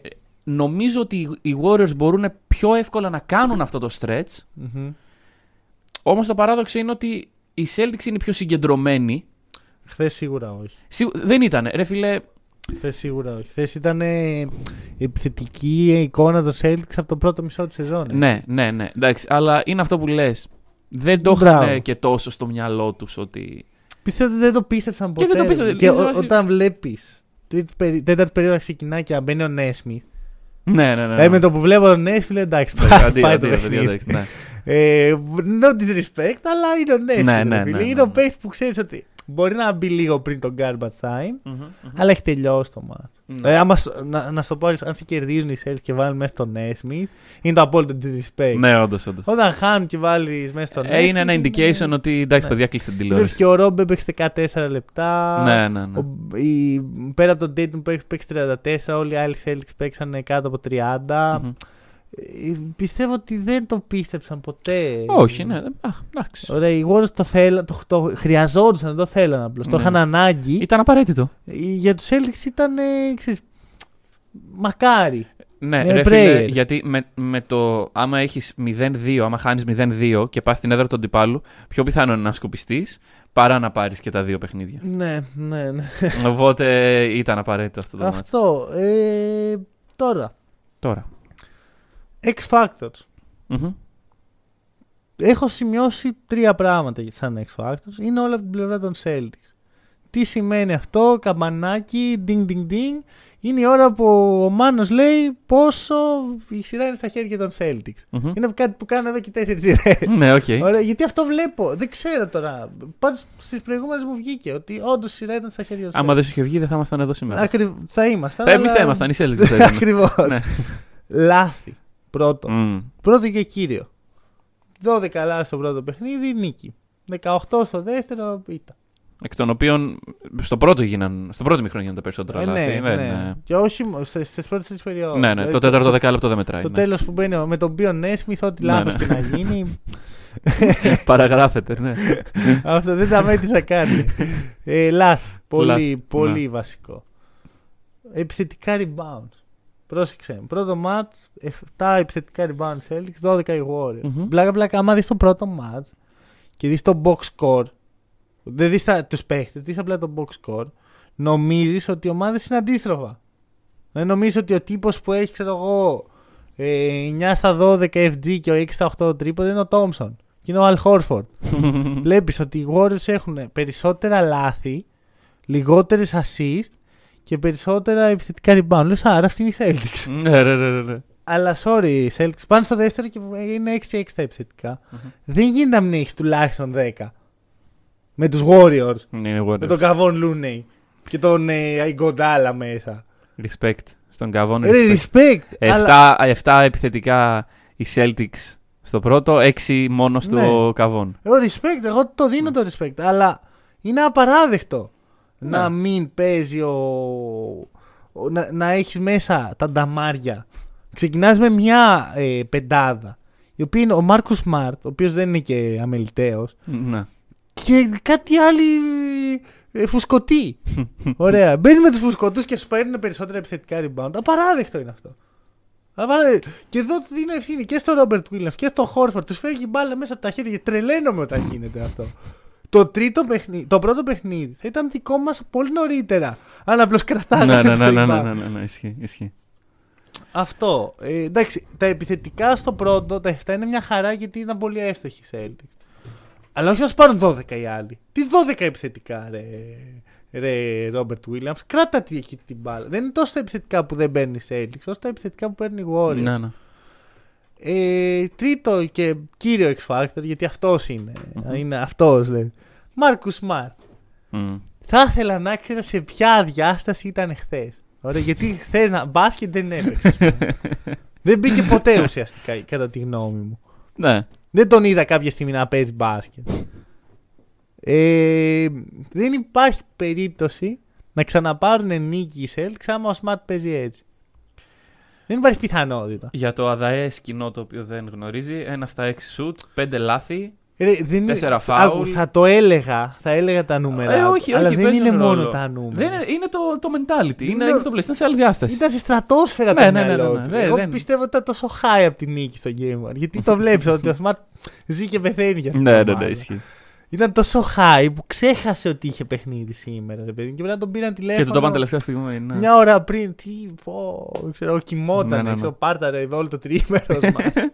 νομίζω ότι οι Warriors μπορούν πιο εύκολα να κάνουν αυτό το stretch. Μμμ. Όμως το παράδοξο είναι ότι οι Celtics είναι πιο συγκεντρωμένοι. Χθες σίγουρα όχι. Σίγου- Δεν ήταν. Ρε φίλε, Χθες σίγουρα όχι. Χθες ήταν ε, επιθετική εικόνα των Celtics από το πρώτο μισό της σεζόν. έτσι. ναι, ναι, ναι. Εντάξει, αλλά είναι αυτό που λες. Δεν το Μπράβο. είχαν και τόσο στο μυαλό τους ότι... Πιστεύω ότι δεν το πίστεψαν ποτέ. Και δεν το πίστεψαν. Και Λες, ο- βάση- όταν βλέπεις τέταρτη περίοδο να ξεκινάει και να μπαίνει ο Νέσμιθ. Ναι, ναι, ναι. Δηλαδή με το που βλέπω τον Νέσμιθ, εντάξει, Ναι, πάει, αντίο, πάει το αντίο, παιδιά, παιχνίδι. εντάξει, ναι. Ε, no disrespect, αλλά είναι ο Νέσμιθ. Ναι, ρε ναι, φίλε. ναι, Είναι ναι. ο παίκτη που ξέρεις ότι μπορεί να μπει λίγο πριν το garbage time, Μμμ, μμμ. αλλά έχει τελειώσει το μάτι. Ναι. Ε, άμα, σ- να, να σου το πω, αν σε κερδίζουν οι Celtics και βάλουν μέσα τον Νέσμιθ, είναι το απόλυτο disrespect. Ναι, όντως, όντως. Όταν χάνουν και βάλεις μέσα στον Ε, είναι ένα indication ότι εντάξει, Ναι. παιδιά, κλείστε την Βλέπεις τηλεόραση. και ο Ρόμπ έπαιξε 14 λεπτά. Ναι, ναι, ναι. Ο, η, πέρα από τον Dayton που έχει παίξει 34, όλοι οι άλλοι Celtics παίξανε κάτω από 30. Μμμ. ε, πιστεύω ότι δεν το πίστεψαν ποτέ. Όχι, ναι. Α, εντάξει. Ωραία, οι Warriors το, θέλα, το, το χρειαζόντουσαν, δεν το θέλαν απλώς. Το Ναι. είχαν ανάγκη. Ήταν απαραίτητο. Ε, Για τους Celtics ήταν. Ε, ξέρεις, μακάρι. Ναι, Ναι, ρε prayer. φίλε, γιατί με, με το άμα έχεις 0-2, άμα χάνεις 0-2 και πας στην έδρα του αντιπάλου, πιο πιθανό είναι να σκουπιστείς παρά να πάρεις και τα δύο παιχνίδια. Ναι, ναι, ναι. Οπότε ήταν απαραίτητο αυτό το ματς. Αυτό. Ε, τώρα. Τώρα. X Factors. Μμμ. Έχω σημειώσει τρία πράγματα σαν X Factors. Είναι όλα από την πλευρά των Celtics. Τι σημαίνει αυτό, καμπανάκι, ding ding ding. Είναι η ώρα που ο Μάνος λέει πόσο η σειρά είναι στα χέρια των Celtics. Μμμ. Είναι κάτι που κάνω εδώ και τέσσερις σειρές. Ναι, οκ. Ωραία, γιατί αυτό βλέπω. Δεν ξέρω τώρα. Πάντως στις προηγούμενες μου βγήκε ότι όντως η σειρά ήταν στα χέρια των Άμα δεν σου είχε βγει, δεν θα ήμασταν εδώ σήμερα. Ακριβ... Θα ήμασταν. Ε, εμείς θα ήμασταν, οι Celtics θα ήταν. Ακριβώς. Ναι. Λάθη. Πρώτο. Μμ. Πρώτο και κύριο. 12 λάθη στο πρώτο παιχνίδι, νίκη. 18 στο δεύτερο, ήττα. Εκ των οποίων στο πρώτο γίναν, στο πρώτο μικρό γίνανε τα περισσότερα Ε, λάθη. ναι, Δεν, ναι. Και όχι στις πρώτες τρεις περιόδους. Ναι, ναι, το τέταρτο δεκάλεπτο δεν μετράει. Το ναι. τέλος που μπαίνει με τον Μπίον Νέσμιθ, ό,τι Ναι, λάθος ναι. και να γίνει. Παραγράφεται, ναι. αυτό δεν τα μέτρησα καν. Ε, λάθη. Πολύ, Λάθη, πολύ ναι. βασικό. Επιθετικά rebounds. Πρόσεξε. με. Πρώτο match, 7 επιθετικά rebounds Celtics, 12 οι Warriors. Μμμ. Πλάκα πλάκα, άμα δεις το πρώτο match και δεις το box score, δεν δεις τα, τους παίχτες, δεις απλά το box score, νομίζεις ότι οι ομάδες είναι αντίστροφα. Δεν νομίζεις ότι ο τύπος που έχει, ξέρω εγώ, ε, 9 στα 12 FG και ο 6 στα 8 τρίποντα είναι ο Thompson. Και είναι ο Al Horford. Βλέπεις ότι οι Warriors έχουν περισσότερα λάθη, λιγότερες assist και περισσότερα επιθετικά rebound. Λες, άρα αυτή είναι η Celtics. Ναι, ναι, ναι, ναι. Αλλά sorry, οι Celtics πάνε στο δεύτερο και είναι 6-6 τα επιθετικά. Δεν γίνεται να μην έχεις τουλάχιστον 10. Με τους Warriors. Ναι, είναι Με Warriors. τον Καβόν Λούνεϊ. Και τον ε, Αϊγκοντάλα μέσα. Respect. Στον Καβόν Ρε, respect. respect. αλλά- 7, 7 επιθετικά οι Celtics στο πρώτο, 6 μόνος στο Ναι. Καβόν. Εγώ respect, εγώ το δίνω το respect. Αλλά είναι απαράδεκτο Ναι. να μην παίζει ο. ο- να, να έχεις μέσα τα νταμάρια. Ξεκινάς με μια ε, πεντάδα. Η οποία είναι ο Μάρκος Σμαρτ, ο οποίος δεν είναι και αμεληταίος. Ναι. Και κάτι άλλοι ε, φουσκωτοί. Ωραία. Μπαίνει με τους φουσκωτούς και σου παίρνουν περισσότερα επιθετικά rebound. Απαράδεκτο είναι αυτό. Απαράδεκτο. Και εδώ του δίνω ευθύνη και στο Ρόμπερτ Williams και στο Χόρφορντ. Τους φεύγει η μπάλα μέσα από τα χέρια. Τρελαίνομαι όταν γίνεται αυτό. Το, τρίτο παιχνίδι, το πρώτο παιχνίδι θα ήταν δικό μας πολύ νωρίτερα. Αν απλώς κρατάγαμε ναι, ναι, το ναι, ναι, rebound. ναι, ναι, ναι, ισχύει, ισχύει. Αυτό. Ε, εντάξει, τα επιθετικά στο πρώτο, τα 7 είναι μια χαρά γιατί ήταν πολύ έστοχοι οι Celtics. Αλλά όχι να σου πάρουν 12 οι άλλοι. Τι 12 επιθετικά, ρε, ρε Ρόμπερτ Williams. Κράτα τη εκεί την μπάλα. Δεν είναι τόσο τα επιθετικά που δεν παίρνει οι Celtics, όσο τα επιθετικά που παίρνει οι Warriors. Ναι, ναι. Ε, τρίτο και κύριο X Factor, γιατί αυτός είναι. Μμμ. Είναι αυτός, λέει. Μάρκου Σμαρτ. Μμ. Θα ήθελα να ξέρω σε ποια διάσταση ήταν χθες. Ωραία, γιατί χθες να μπάσκετ δεν έπαιξε. ας πούμε. δεν μπήκε ποτέ ουσιαστικά, κατά τη γνώμη μου. Ναι. Δεν τον είδα κάποια στιγμή να παίζει μπάσκετ. Ε, δεν υπάρχει περίπτωση να ξαναπάρουν νίκη οι Celtics άμα ο Smart παίζει έτσι. Δεν υπάρχει πιθανότητα. Για το αδαέ κοινό το οποίο δεν γνωρίζει, ένα στα 6 σουτ, 5 λάθη. Ρε, δεν είναι- Τέσσερα θα- φάουλ. άκου, θα το έλεγα, θα έλεγα τα νούμερα. Ε, όχι, αλλά όχι, δεν παίζουν είναι μόνο ρόλο. τα νούμερα. Δεν είναι, είναι το, το mentality. Είναι, Είναι- είναι το πλαίσιο. Είναι σε άλλη διάσταση. Ήταν στη στρατόσφαιρα Ναι, το ναι, ναι, μυαλό ναι, ναι. του. Δεν- Εγώ δεν- πιστεύω ότι ήταν τόσο high από τη νίκη στο Game One. Γιατί το βλέπεις ότι ο Smart ζει και πεθαίνει για αυτό. ναι, ναι, ναι, ισχύει. Ήταν τόσο high που ξέχασε ότι είχε παιχνίδι σήμερα, ρε παιδί. Και πρέπει να τον πήραν τηλέφωνο. Και του το είπαν τελευταία στιγμή. Ναι. Μια ώρα πριν. Τι, πω, ξέρω, κοιμόταν. Ναι, ναι, ναι. Ξέρω, πάρταρε όλο το τρίμερος. Smart.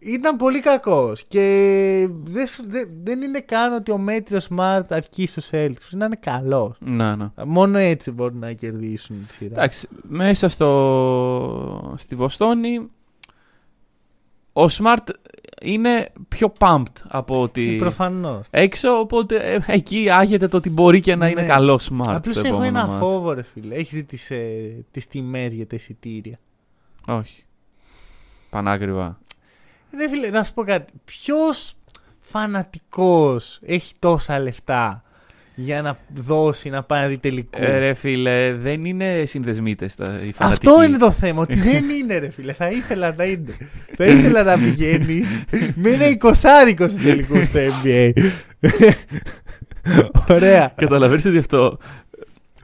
Ήταν πολύ κακός. Και δεν, σου- δεν, δεν είναι καν ότι ο μέτριος Smart αρκεί στου Celtics. Είναι καλός. Ναι, ναι. Μόνο έτσι μπορούν να κερδίσουν τη σειρά. Εντάξει, μέσα στο... στη Βοστόνη ο Smart είναι πιο pumped από ότι Προφανώς. έξω, οπότε ε, εκεί άγεται το ότι μπορεί και να είναι Ναι. καλό Smart Απλώς στο έχω επόμενο ένα μάτς. φόβο, ρε φίλε. Έχεις δει τις ε, τις τιμές για τα εισιτήρια; Όχι. Πανάκριβα. Ρε φίλε, να σου πω κάτι. Ποιος φανατικός έχει τόσα λεφτά για να δώσει να πάει να δει τελικού. Ε, ρε φίλε, δεν είναι συνδεσμίτες οι φανατικοί. Αυτό είναι το θέμα, ότι δεν είναι ρε φίλε. Θα ήθελα να είναι. Θα ήθελα να πηγαίνει με ένα εικοσάρικο στην τελικού στο NBA. Ωραία. Καταλαβαίνεις ότι αυτό.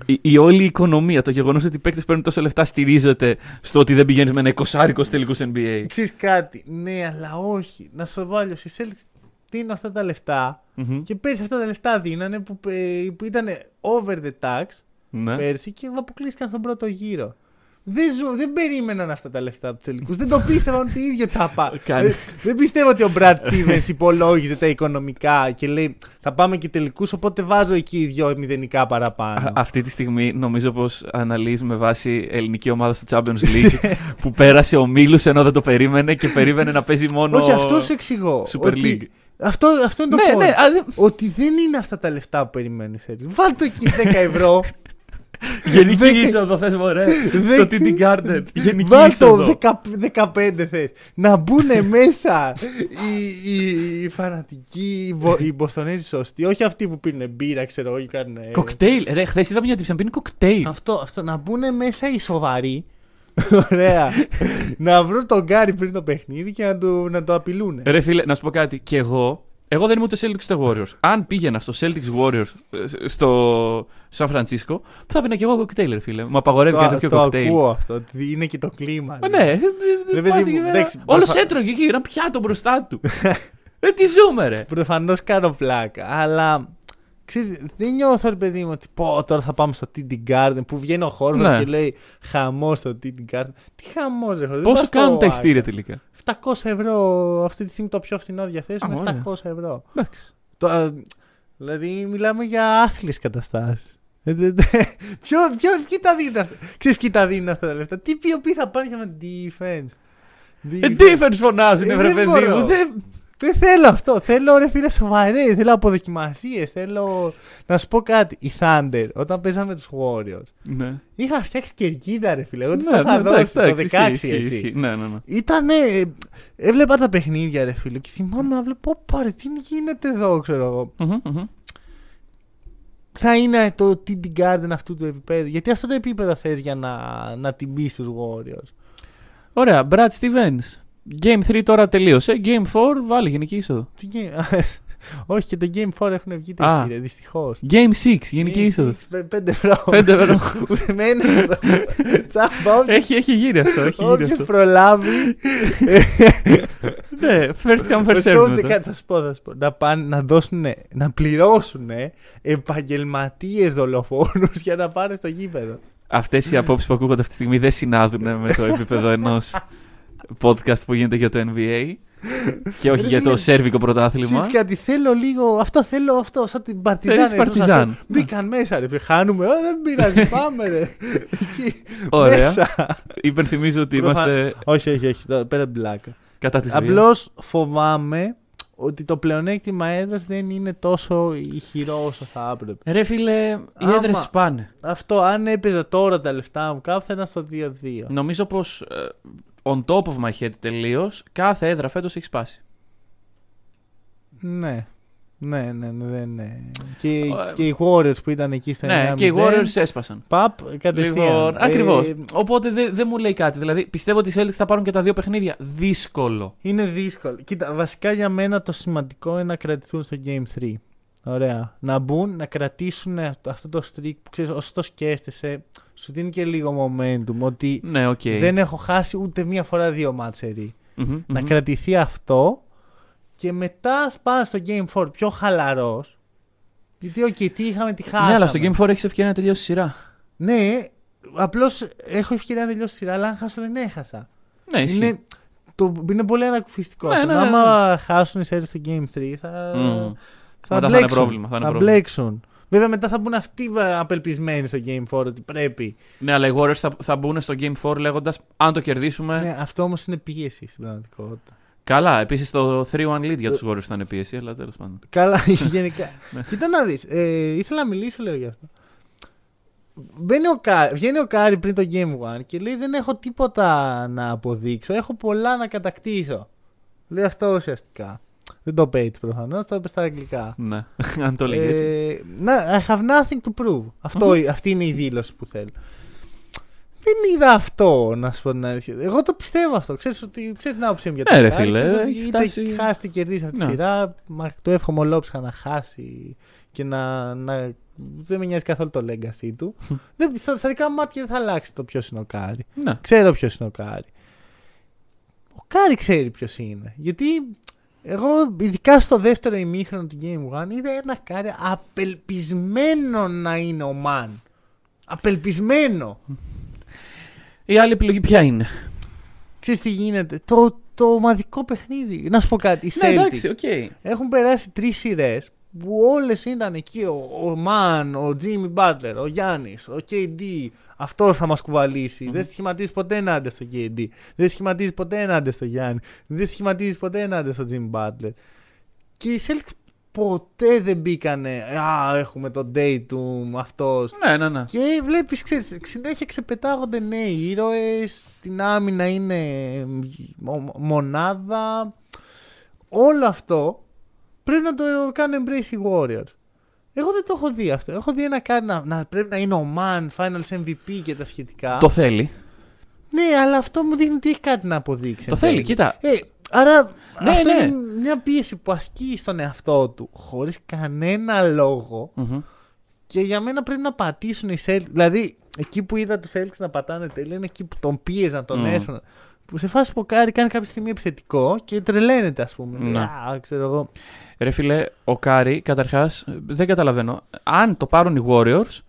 Η, η όλη οικονομία, το γεγονός ότι οι παίκτες παίρνουν τόσα λεφτά στηρίζεται στο ότι δεν πηγαίνεις με ένα εικοσάρικο τελικούς NBA. Ξέρεις κάτι, ναι, αλλά όχι. Να σου βάλω, οι Celtics δίνουν αυτά τα λεφτά Μμμ. και πέρσι αυτά τα λεφτά δίνανε που, ε, που ήταν over the tax Ναι. πέρσι και αποκλείστηκαν στον πρώτο γύρο. Δεν, ζω, δεν περίμεναν αυτά τα λεφτά από τους τελικού. δεν το πίστευαν ότι ίδιο τα πά. Κάνει. δεν, δεν πιστεύω ότι ο Brad Stevens υπολόγιζε τα οικονομικά και λέει θα πάμε και τελικούς, οπότε βάζω εκεί δυο μηδενικά παραπάνω. Α- Αυτή τη στιγμή νομίζω πως αναλύεις με βάση ελληνική ομάδα στο Champions League που πέρασε ο Μίλου ενώ δεν το περίμενε και περίμενε να παίζει μόνο. Όχι, αυτός σου εξηγώ. Super ότι- League. Αυτό, αυτό είναι το Ναι, point. ναι, α, δεν- Ότι δεν είναι αυτά τα λεφτά που περιμένεις. Βάλ το εκεί 10 ευρώ. Γενική Δέκα- είσοδο θες μωρέ. Δέκα- Στο TD Garden. Γενική Βάλ το είσοδο. 10 15 θες. Να μπουν μέσα οι, οι, οι φανατικοί, οι, Βο- οι Μποστονέζοι σωστοί. Όχι αυτοί που πίνουν μπύρα, ξέρω εγώ, ή κάνουν. Κοκτέιλ. Ρε, χθες είδα μια τύψη να πίνει κοκτέιλ. Αυτό, αυτό, να μπουν μέσα οι σοβαροί. Ωραία. να βρουν τον Γκάρι πριν το παιχνίδι και να, του, να το απειλούν. Ρε φίλε, να σου πω κάτι. Και εγώ, εγώ δεν είμαι ούτε Celtics ούτε Warriors. Αν πήγαινα στο Celtics Warriors ε, στο Σαν Φρανσίσκο, θα πίνα και εγώ κοκτέιλ, ρε φίλε. Μου απαγορεύει κανείς να πιω το κοκτέιλ. ακούω αυτό. ότι Είναι και το κλίμα. Μα ναι, ε, ε, Ρε, πας παιδί εκεί μου, πέρα. εντάξει, Όλος προφα- έτρωγε εκεί ένα πιάτο μπροστά του. Ε, τι ζούμε, ρε. Προφανώς κάνω πλάκα. Αλλά ξέρεις, δεν νιώθω, ρε παιδί μου, ότι πω τώρα θα πάμε στο TD Garden που βγαίνει ο χώρος Ναι. και λέει χαμός στο TD Garden. Τι χαμός, ρε χώρο. Πόσο κάνουν τα ειστήρια τελικά; 700 ευρώ αυτή τη στιγμή το πιο φθηνό διαθέσιμο. Α, ωραία. 700 ευρώ. Εντάξει. Το, α, δηλαδή μιλάμε για άθλιες καταστάσεις. Ε, δε- δε- Ποιο, ποιο, ποιοι τα δίνουν αυτά; Ξέρεις ποιοι τα δίνουν αυτά τα λεφτά; Τι ποιοι θα πάνε για να defense. Ε, defense φωνάζουν, Ε, βρε δεν παιδί μπορώ. μου. Δεν- Δεν θέλω αυτό. Θέλω ρε φίλε σοβαρέ. Θέλω αποδοκιμασίες. Θέλω. Να σου πω κάτι. Οι Thunder, όταν παίζαμε τους Warriors, Ναι. είχα φτιάξει κερκίδα, ρε φίλε. Εγώ του Ναι, τα είχα ναι, δώσει εντάξει, το 16 εντάξει, ισχύει, έτσι. ισχύει. Ναι, ναι, ναι. Ήτανε. Έβλεπα τα παιχνίδια, ρε φίλε, και θυμάμαι να βλέπω. Πάρε, τι γίνεται εδώ, ξέρω εγώ. Μμμ, μμμ. Θα είναι το TD Garden αυτού του επίπεδου. Γιατί αυτό το επίπεδο θες για να, να την μπει στου Warriors. Ωραία, Brad Stevens. Game 3 τώρα τελείωσε. Game 4 βάλει γενική είσοδο. Τι game- Όχι, και το Game 4 έχουν βγει Α. τέτοιοι, δυστυχώς. Game 6 γενική είσοδος. 5 ευρώ. 5 ευρώ. Ούτε με ένα ευρώ. Τσάμπα, όποιος- έχει, έχει γίνει αυτό. Έχει γίνει όποιος αυτό. προλάβει. ναι, first come first Βασικά, serve. ούτε μετά. κάτι, θα σου πω, θα σου πω. Να, πάνε, να, δώσουν, να πληρώσουν επαγγελματίες δολοφόνους για να πάνε στο γήπεδο. Αυτές οι απόψεις που ακούγονται αυτή τη στιγμή δεν συνάδουν με το επίπεδο ενός podcast που γίνεται για το NBA και όχι Ρε για το φίλε, σέρβικο πρωτάθλημα. Ξέρεις κάτι, θέλω λίγο. Αυτό θέλω αυτό. Σαν την Παρτιζάν. Θέλεις ρε, αυτό, Παρτιζάν. αυτό. Μπήκαν μέσα, ρε. φίλε, Χάνουμε. Ω, δεν πειράζει. Πάμε, ρε. Εκεί, Ωραία. μέσα. Υπενθυμίζω ότι Προφα- είμαστε όχι, όχι, όχι. τώρα, Πέρα από την πλάκα. κατά της βίας. Απλώς φοβάμαι ότι το πλεονέκτημα έδρας δεν είναι τόσο ηχηρό όσο θα έπρεπε. Ρε φίλε, οι Άμα- έδρες σπάνε. Αυτό, αν έπαιζα τώρα τα λεφτά μου, κάπου θα ήταν στο 2-2. Νομίζω πως on top of my head τελείως, κάθε έδρα φέτος έχει σπάσει. Ναι. Ναι, ναι, ναι, ναι, ναι. Και, Ε, και οι Warriors που ήταν εκεί στα Ναι, 9-0, και οι Warriors έσπασαν. Παπ, κατευθείαν. Λοιπόν, Ε, ακριβώς. Οπότε δεν δεν μου λέει κάτι. Δηλαδή, πιστεύω ότι οι Celtics θα πάρουν και τα δύο παιχνίδια. Δύσκολο. Είναι δύσκολο. Κοίτα, βασικά για μένα το σημαντικό είναι να κρατηθούν στο Game 3. Ωραία. Να μπουν, να κρατήσουν αυτό αυτό το streak που ξέρεις, όσο το σκέφτεσαι, σου δίνει και λίγο momentum ότι Ναι, οκ. δεν έχω χάσει ούτε μία φορά δύο ματς σερί. Μμμ, Να μμμ. κρατηθεί αυτό και μετά πάνε στο Game 4 πιο χαλαρός. Γιατί, οκ, τι είχαμε, τι χάσαμε. Ναι, αλλά στο Game 4 έχεις ευκαιρία να τελειώσει η σειρά. Ναι, απλώς έχω ευκαιρία να τελειώσει τη σειρά, αλλά αν χάσω δεν έχασα. Ναι, ισχύει. Είναι, το, είναι πολύ ανακουφιστικό. Ναι, αυτό. ναι, ναι, Άμα χάσουν οι Warriors στο Game 3 θα, Μμμ. Θα, Μετά θα είναι μπλέξουν. πρόβλημα, θα είναι πρόβλημα. μπλέξουν. Βέβαια μετά θα μπουν αυτοί απελπισμένοι στο Game 4 ότι πρέπει. Ναι, αλλά οι Warriors θα, θα μπουν στο Game 4 λέγοντας αν το κερδίσουμε. Ναι, αυτό όμως είναι πίεση στην πραγματικότητα. Καλά, επίσης το 3-1 lead για τους Warriors θα είναι πίεση, αλλά τέλος πάντων. Καλά, γενικά. Ναι. Κοίτα να δεις. Ε, ήθελα να μιλήσω λίγο γι' αυτό. Μπαίνει ο Κά- Βγαίνει ο Κάρι πριν το Game 1 και λέει δεν έχω τίποτα να αποδείξω. Έχω πολλά να κατακτήσω. Λέει αυτό ουσιαστικά. Δεν το είπε έτσι προφανώς, το είπε στα αγγλικά. Ναι, αν το λέγεις έτσι. Ε, να- I have nothing to prove. Αυτό, Αυτή είναι η δήλωση που θέλω. Δεν είδα αυτό, να σου πω την αλήθεια. Εγώ το πιστεύω αυτό. Ξέρεις ότι ξέρεις την άποψή μου για το Ναι, ρε Μακάρι, φίλε, ξέρεις ότι έχει είτε φτάσει- χάσει είτε κερδίσει αυτή τη Ναι. σειρά. Μα το εύχομαι ολόψυχα να χάσει και να, να. Δεν με νοιάζει καθόλου το legacy του. δεν, στα, στα δικά μου μάτια δεν θα αλλάξει το ποιος είναι ο Κάρι. Ναι. Ξέρω ποιος είναι ο Κάρι. Ο Κάρι ξέρει ποιος είναι. Γιατί εγώ, ειδικά στο δεύτερο ημίχρονο του Game One, είδα ένα Κάρι απελπισμένο να είναι ο man. Απελπισμένο. Η άλλη επιλογή ποια είναι; Ξέρεις τι γίνεται; Το, το ομαδικό παιχνίδι. Να σου πω κάτι. Οι Ναι, Celtics εντάξει, οκ. έχουν περάσει τρεις σειρές που όλες ήταν εκεί. Ο, ο man, ο Τζίμι Μπάτλερ, ο Γιάννης, ο KD. Αυτός θα μας κουβαλήσει. Δεν σχηματίζεις ποτέ ενάντια στο KD. Δεν σχηματίζεις ποτέ ενάντια στο Γιάννη. Δεν σχηματίζεις ποτέ ενάντια στο Τζίμι Μπάτλερ. Και οι Celtics ποτέ δεν μπήκανε. Α, έχουμε τον Dayton, αυτός. Ναι, ναι, ναι. Και βλέπεις, ξέρεις, συνέχεια ξεπετάγονται νέοι ήρωες. Στην άμυνα είναι μο- μονάδα. Όλο αυτό πρέπει να το κάνουν embrace οι Warriors. Εγώ δεν το έχω δει αυτό. Έχω δει ένα Κάρι να, να πρέπει να είναι ο man, Finals MVP και τα σχετικά. Το θέλει. Ναι, αλλά αυτό μου δείχνει ότι έχει κάτι να αποδείξει. Το εν θέλει, τέλει. κοίτα. Ε, άρα Ναι, αυτό ναι. είναι μια πίεση που ασκεί στον εαυτό του χωρίς κανένα λόγο Μμμ. και για μένα πρέπει να πατήσουν οι Celtics. Δηλαδή, εκεί που είδα τους Celtics να πατάνε τέλεια είναι εκεί που τον πίεζαν, τον Μμ. έσφαναν. Που σε φάση που ο Κάρι κάνει κάποια στιγμή επιθετικό και τρελαίνεται, ας πούμε. Ναι. Α, ξέρω εγώ. Ρε φίλε, ο Κάρι, καταρχάς, δεν καταλαβαίνω. Αν το πάρουν οι Warriors,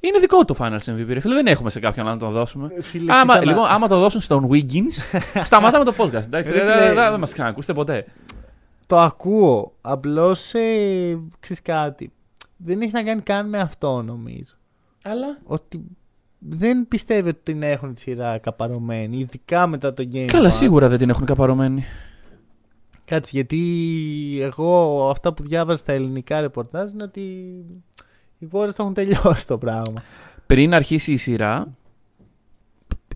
είναι δικό του Finals MVP. Ρε φίλε, δεν έχουμε σε κάποιον να τον δώσουμε. Ε, Φίλε, Άμα, κοίτα να- λοιπόν, άμα το δώσουν στον Wiggins, σταματάμε το podcast. Εντάξει, Ρε δεν φίλε, δεν- δεν μας ξανακούσετε ποτέ. Το ακούω. Απλώς ε, ξέρεις κάτι. Δεν έχει να κάνει καν με αυτό, νομίζω. Αλλά; Ότι δεν πιστεύω ότι την έχουν τη σειρά καπαρωμένη, ειδικά μετά το game. Καλά, one. σίγουρα δεν την έχουν καπαρωμένη. Κάτσε, γιατί εγώ αυτά που διάβαζα στα ελληνικά ρεπορτάζ είναι ότι οι Warriors το έχουν τελειώσει το πράγμα. Πριν αρχίσει η σειρά,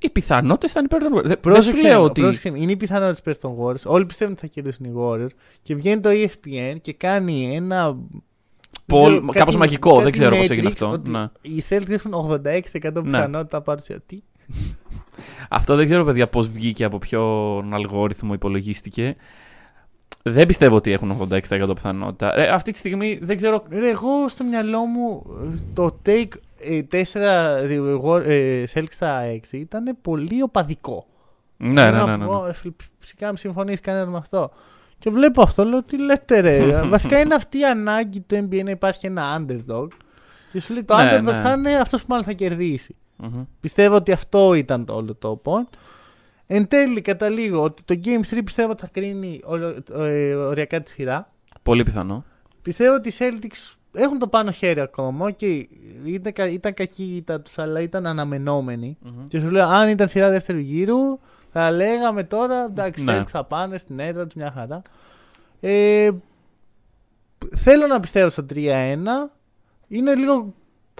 οι πιθανότητες ήταν υπέρ των Warriors. Δεν- Δεν σου Πρόσεξε λέω με, ότι. πρόσεξε με. είναι η πιθανότητα πες των Warriors. Όλοι πιστεύουν ότι θα κερδίσουν οι Warriors. Και βγαίνει το E ESPN και κάνει ένα. Πολ- δεν ξέρω, κάπως κάτι- μαγικό, δεν κάτι ξέρω πώς metrics έγινε αυτό, ότι ναι. Οι Celtics έχουν 86% Ναι. πιθανότητα να πάρουν σειρά. Τι. Αυτό δεν ξέρω, παιδιά, πώ βγήκε, από ποιον αλγόριθμο υπολογίστηκε. Δεν πιστεύω ότι έχουν 86% πιθανότητα. Ε, αυτή τη στιγμή δεν ξέρω. Ρε, εγώ στο μυαλό μου ε, το take 4 ε, Celtics στα 6 ήταν πολύ οπαδικό. Ναι, ναι, Λέω, ναι. ναι, «Ω, ρε φίλε, Φυσικά μην συμφωνήσει κανένα με αυτό. Και βλέπω αυτό, λέω τι λέτε ρε. Βασικά είναι αυτή η ανάγκη του NBA να υπάρχει ένα underdog. Και σου λέει το Ναι, underdog ναι. θα είναι αυτός που μάλλον θα κερδίσει. Μμμ. Πιστεύω ότι αυτό ήταν το όλο το point. Εν τέλει καταλήγω ότι το Game 3 πιστεύω ότι θα κρίνει ολο- ε, οριακά τη σειρά. Πολύ πιθανό. Πιστεύω ότι οι Celtics έχουν το πάνω χέρι ακόμα και ήταν, κα- ήταν κακή η ήττα τους, αλλά ήταν αναμενόμενοι. Μμμ. Και σου λέω, αν ήταν σειρά δεύτερου γύρου, θα λέγαμε τώρα, εντάξει, Ναι. ναι. θα πάνε στην έδρα τους μια χαρά. Ε, θέλω να πιστεύω στο 3-1. Είναι λίγο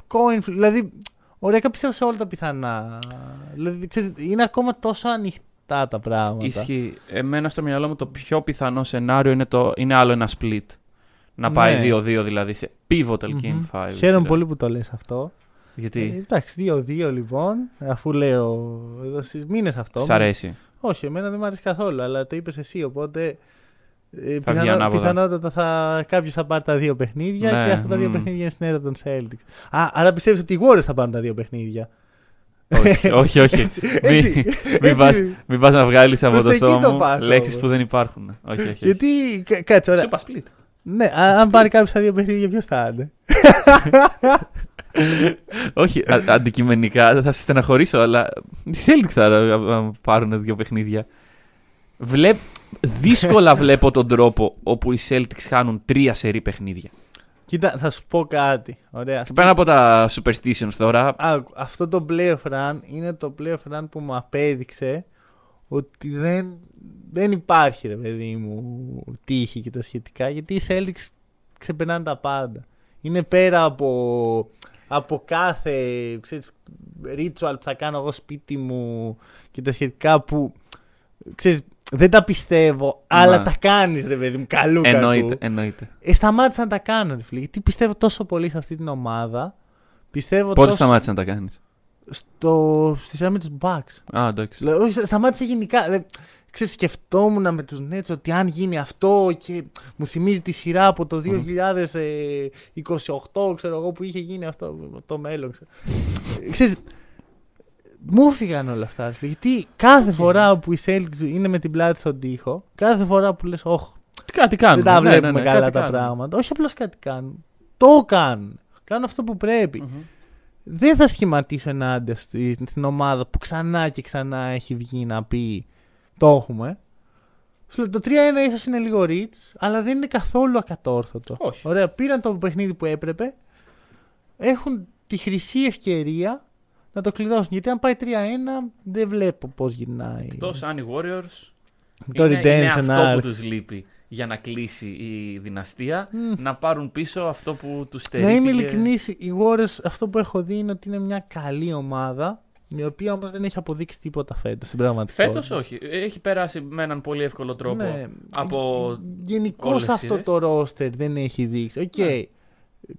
coin flip, δηλαδή, ωραία πιστεύω σε όλα τα πιθανά. Δηλαδή, ξέρεις, είναι ακόμα τόσο ανοιχτά τα πράγματα. Ισχύει. Εμένα στο μυαλό μου το πιο πιθανό σενάριο είναι, το, είναι άλλο ένα split. Να πάει Ναι. 2-2 δηλαδή σε pivotal Μμμ. game 5. Χαίρομαι πολύ που το λες αυτό. Ε, Γιατί εντάξει, 2-2 λοιπόν, αφού λέω εδώ στις μήνες αυτό. σ' αρέσει. Όχι, εμένα δεν μου αρέσει καθόλου, αλλά το είπες εσύ, οπότε. Ε, Θα βγει ανάποδα. πιθανότατα θα, κάποιος θα πάρει τα δύο παιχνίδια Ναι, και αυτά τα δύο μμ. παιχνίδια είναι στην έδρα των Celtics. Α, άρα πιστεύεις ότι οι Warriors θα πάρουν τα δύο παιχνίδια; όχι, όχι, όχι. Έτσι, Μην- έτσι, Μην έτσι. πας, μην πας να βγάλεις από Προς το τα εκεί στόμα το μου πας λέξεις όμως. που δεν υπάρχουν. Όχι, όχι. όχι. Γιατί. κα- Κάτσε, Σου ωραία. είπα split. Ναι, α- αν πάρει κάποιος τα δύο παιχνίδια, ποιος θα είναι; όχι, α- αντικειμενικά θα σε στεναχωρήσω, αλλά οι Celtics θα α, πάρουν δύο παιχνίδια. Βλέπ, δύσκολα βλέπω τον τρόπο όπου οι Celtics χάνουν τρία σερή παιχνίδια. Κοίτα, θα σου πω κάτι. Ωραία. Και αυτή- πέρα από τα superstitions τώρα, Άκου, αυτό το playoff run είναι το playoff run που μου απέδειξε ότι δεν, δεν υπάρχει ρε παιδί μου τύχη και τα σχετικά γιατί οι Celtics ξεπερνάνε τα πάντα. Είναι πέρα από, από κάθε ξέρεις, ritual που θα κάνω εγώ σπίτι μου και τα σχετικά που ξέρεις, δεν τα πιστεύω, αλλά Ναι. τα κάνεις, ρε παιδί μου. Καλού Εννοείται, κακού. εννοείται. Ε, σταμάτησα να τα κάνω, ρε φίλε. Γιατί πιστεύω τόσο πολύ σε αυτή την ομάδα. Πιστεύω Πότε τόσο σταμάτησες να τα κάνεις; στο... στη σειρά με τους Bucks. Α, εντάξει. Λέω, όχι, σταμάτησε γενικά. Δεν... Ξέρεις, σκεφτόμουν με τους Nets ότι αν γίνει αυτό και μου θυμίζει τη σειρά από το 2028, ξέρω εγώ, που είχε γίνει αυτό το μέλλον. Ξέρω. Ξέρεις, μου φύγαν όλα αυτά. ρε φίλε, Γιατί κάθε φορά που η Celtics είναι με την πλάτη στον τοίχο, κάθε φορά που λες, όχι, Κάτι κάνουν. δεν τα Ναι, βλέπουμε ναι, ναι, καλά κάτι τα κάνουν. πράγματα. Όχι απλώς κάτι κάνουν. Το κάνουν. Κάνουν αυτό που πρέπει. Μμμ. Δεν θα σχηματίσω ενάντια στη- στην ομάδα που ξανά και ξανά έχει βγει να πει το έχουμε. Σου λέω, το 3-1 ίσως είναι λίγο rich, αλλά δεν είναι καθόλου ακατόρθωτο. Όχι. Ωραία, πήραν το παιχνίδι που έπρεπε. Έχουν τη χρυσή ευκαιρία να το κλειδώσουν. Γιατί αν πάει 3-1, δεν βλέπω πώς γυρνάει. Εκτός αν οι Warriors. Το είναι, είναι redemption αυτό arc. που τους λείπει για να κλείσει η δυναστεία. Μμ. Να πάρουν πίσω αυτό που τους Να στερήθηκε. είμαι ειλικρινής, οι Warriors αυτό που έχω δει είναι ότι είναι μια καλή ομάδα, η οποία όμως δεν έχει αποδείξει τίποτα φέτος στην πραγματικότητα. Φέτος όχι. Έχει περάσει με έναν πολύ εύκολο τρόπο. Ναι. από Γενικώς όλες τις αυτό σειρές. το ρόστερ δεν έχει δείξει. Οκ. Ναι.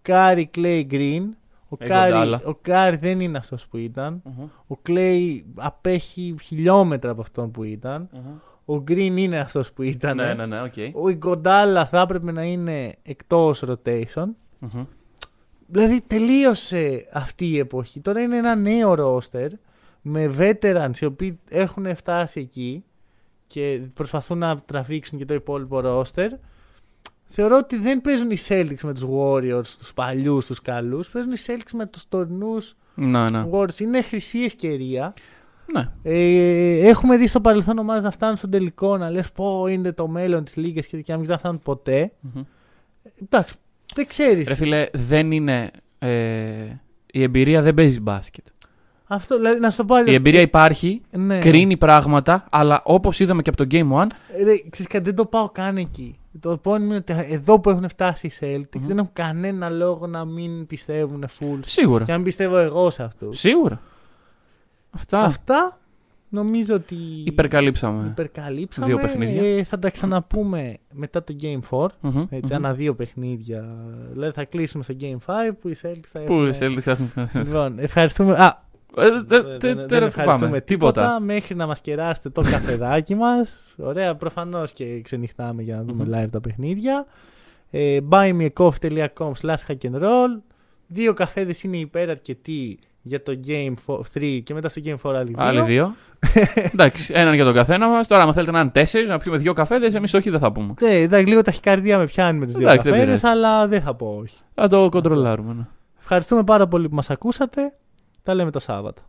Κάρι, Κλέι, Γκριν. Ο Έχει Κάρι, τον Ντάλα. ο Κάρι δεν είναι αυτός που ήταν. Μμμ, Ο Κλέι απέχει χιλιόμετρα από αυτόν που ήταν. μμμ. Ο Γκριν είναι αυτός που ήταν. Ναι, ναι, ναι, οκ. Ο Ιγκοντάλα θα έπρεπε να είναι εκτός rotation. Μμμ. Δηλαδή τελείωσε αυτή η εποχή. Τώρα είναι ένα νέο ρόστερ με veterans οι οποίοι έχουν φτάσει εκεί και προσπαθούν να τραβήξουν και το υπόλοιπο ρόστερ. Θεωρώ ότι δεν παίζουν οι Celtics με τους Warriors, τους παλιούς, τους καλούς. Παίζουν οι Celtics με τους τωρινούς Ναι, ναι. Warriors. Είναι χρυσή ευκαιρία. ναι. Ε, έχουμε δει στο παρελθόν ομάδες να φτάνουν στον τελικό, να λες πω είναι το μέλλον της λίγας και να μην φτάνουν ποτέ. Μμμ. Εντάξει, δεν ξέρεις. Ρε φίλε, δεν είναι. Ε, η εμπειρία δεν παίζει μπάσκετ. Αυτό, δηλαδή, να σου το πω αλλιώς. Η εμπειρία υπάρχει, ναι. κρίνει πράγματα, αλλά όπως είδαμε και από το Game One, Ρε, ξέρεις κάτι, δεν το πάω καν εκεί. Το πόνιμο είναι ότι εδώ που έχουν φτάσει οι Celtics Μμμ. δεν έχουν κανένα λόγο να μην πιστεύουν full. σίγουρα. Και να μην πιστεύω εγώ σε αυτούς. Σίγουρα. Αυτά Αυτά νομίζω ότι υπερκαλύψαμε. υπερκαλύψαμε. Δύο παιχνίδια. Ε, θα τα ξαναπούμε μετά το Game 4. Μμμ, Έτσι, μμμ. ένα δύο παιχνίδια. Δηλαδή θα κλείσουμε στο Game 5 που οι Celtics θα Πού έχουν. οι Celtics θα έχουν. Λοιπόν, ευχαριστούμε. Α, Ε, δε- δεν- τε- δεν- Τώρα δεν που ευχαριστούμε πάμε. τίποτα. Τίποτα. Μέχρι να μας κεράσετε το καφεδάκι μας. Ωραία, προφανώς και ξενυχτάμε για να δούμε Μμμ. live τα παιχνίδια. Ε, buymeacoffee.com slash hack and roll. Δύο καφέδες είναι υπεραρκετοί για το Game 3 και μετά στο Game 4 άλλοι δύο. Άλλοι δύο. Εντάξει, έναν για τον καθένα μας. Τώρα, αν θέλετε να είναι τέσσερις, να πιούμε δύο καφέδες, εμείς όχι, δεν θα πούμε. Ναι, εντάξει, λίγο ταχυκαρδία με πιάνει με τους δύο Εντάξει, δεν καφέδες, πειράζει. αλλά δεν θα πω όχι. Θα το κοντρολάρουμε. ναι. Ευχαριστούμε πάρα πολύ που μας ακούσατε. Τα λέμε το Σάββατο.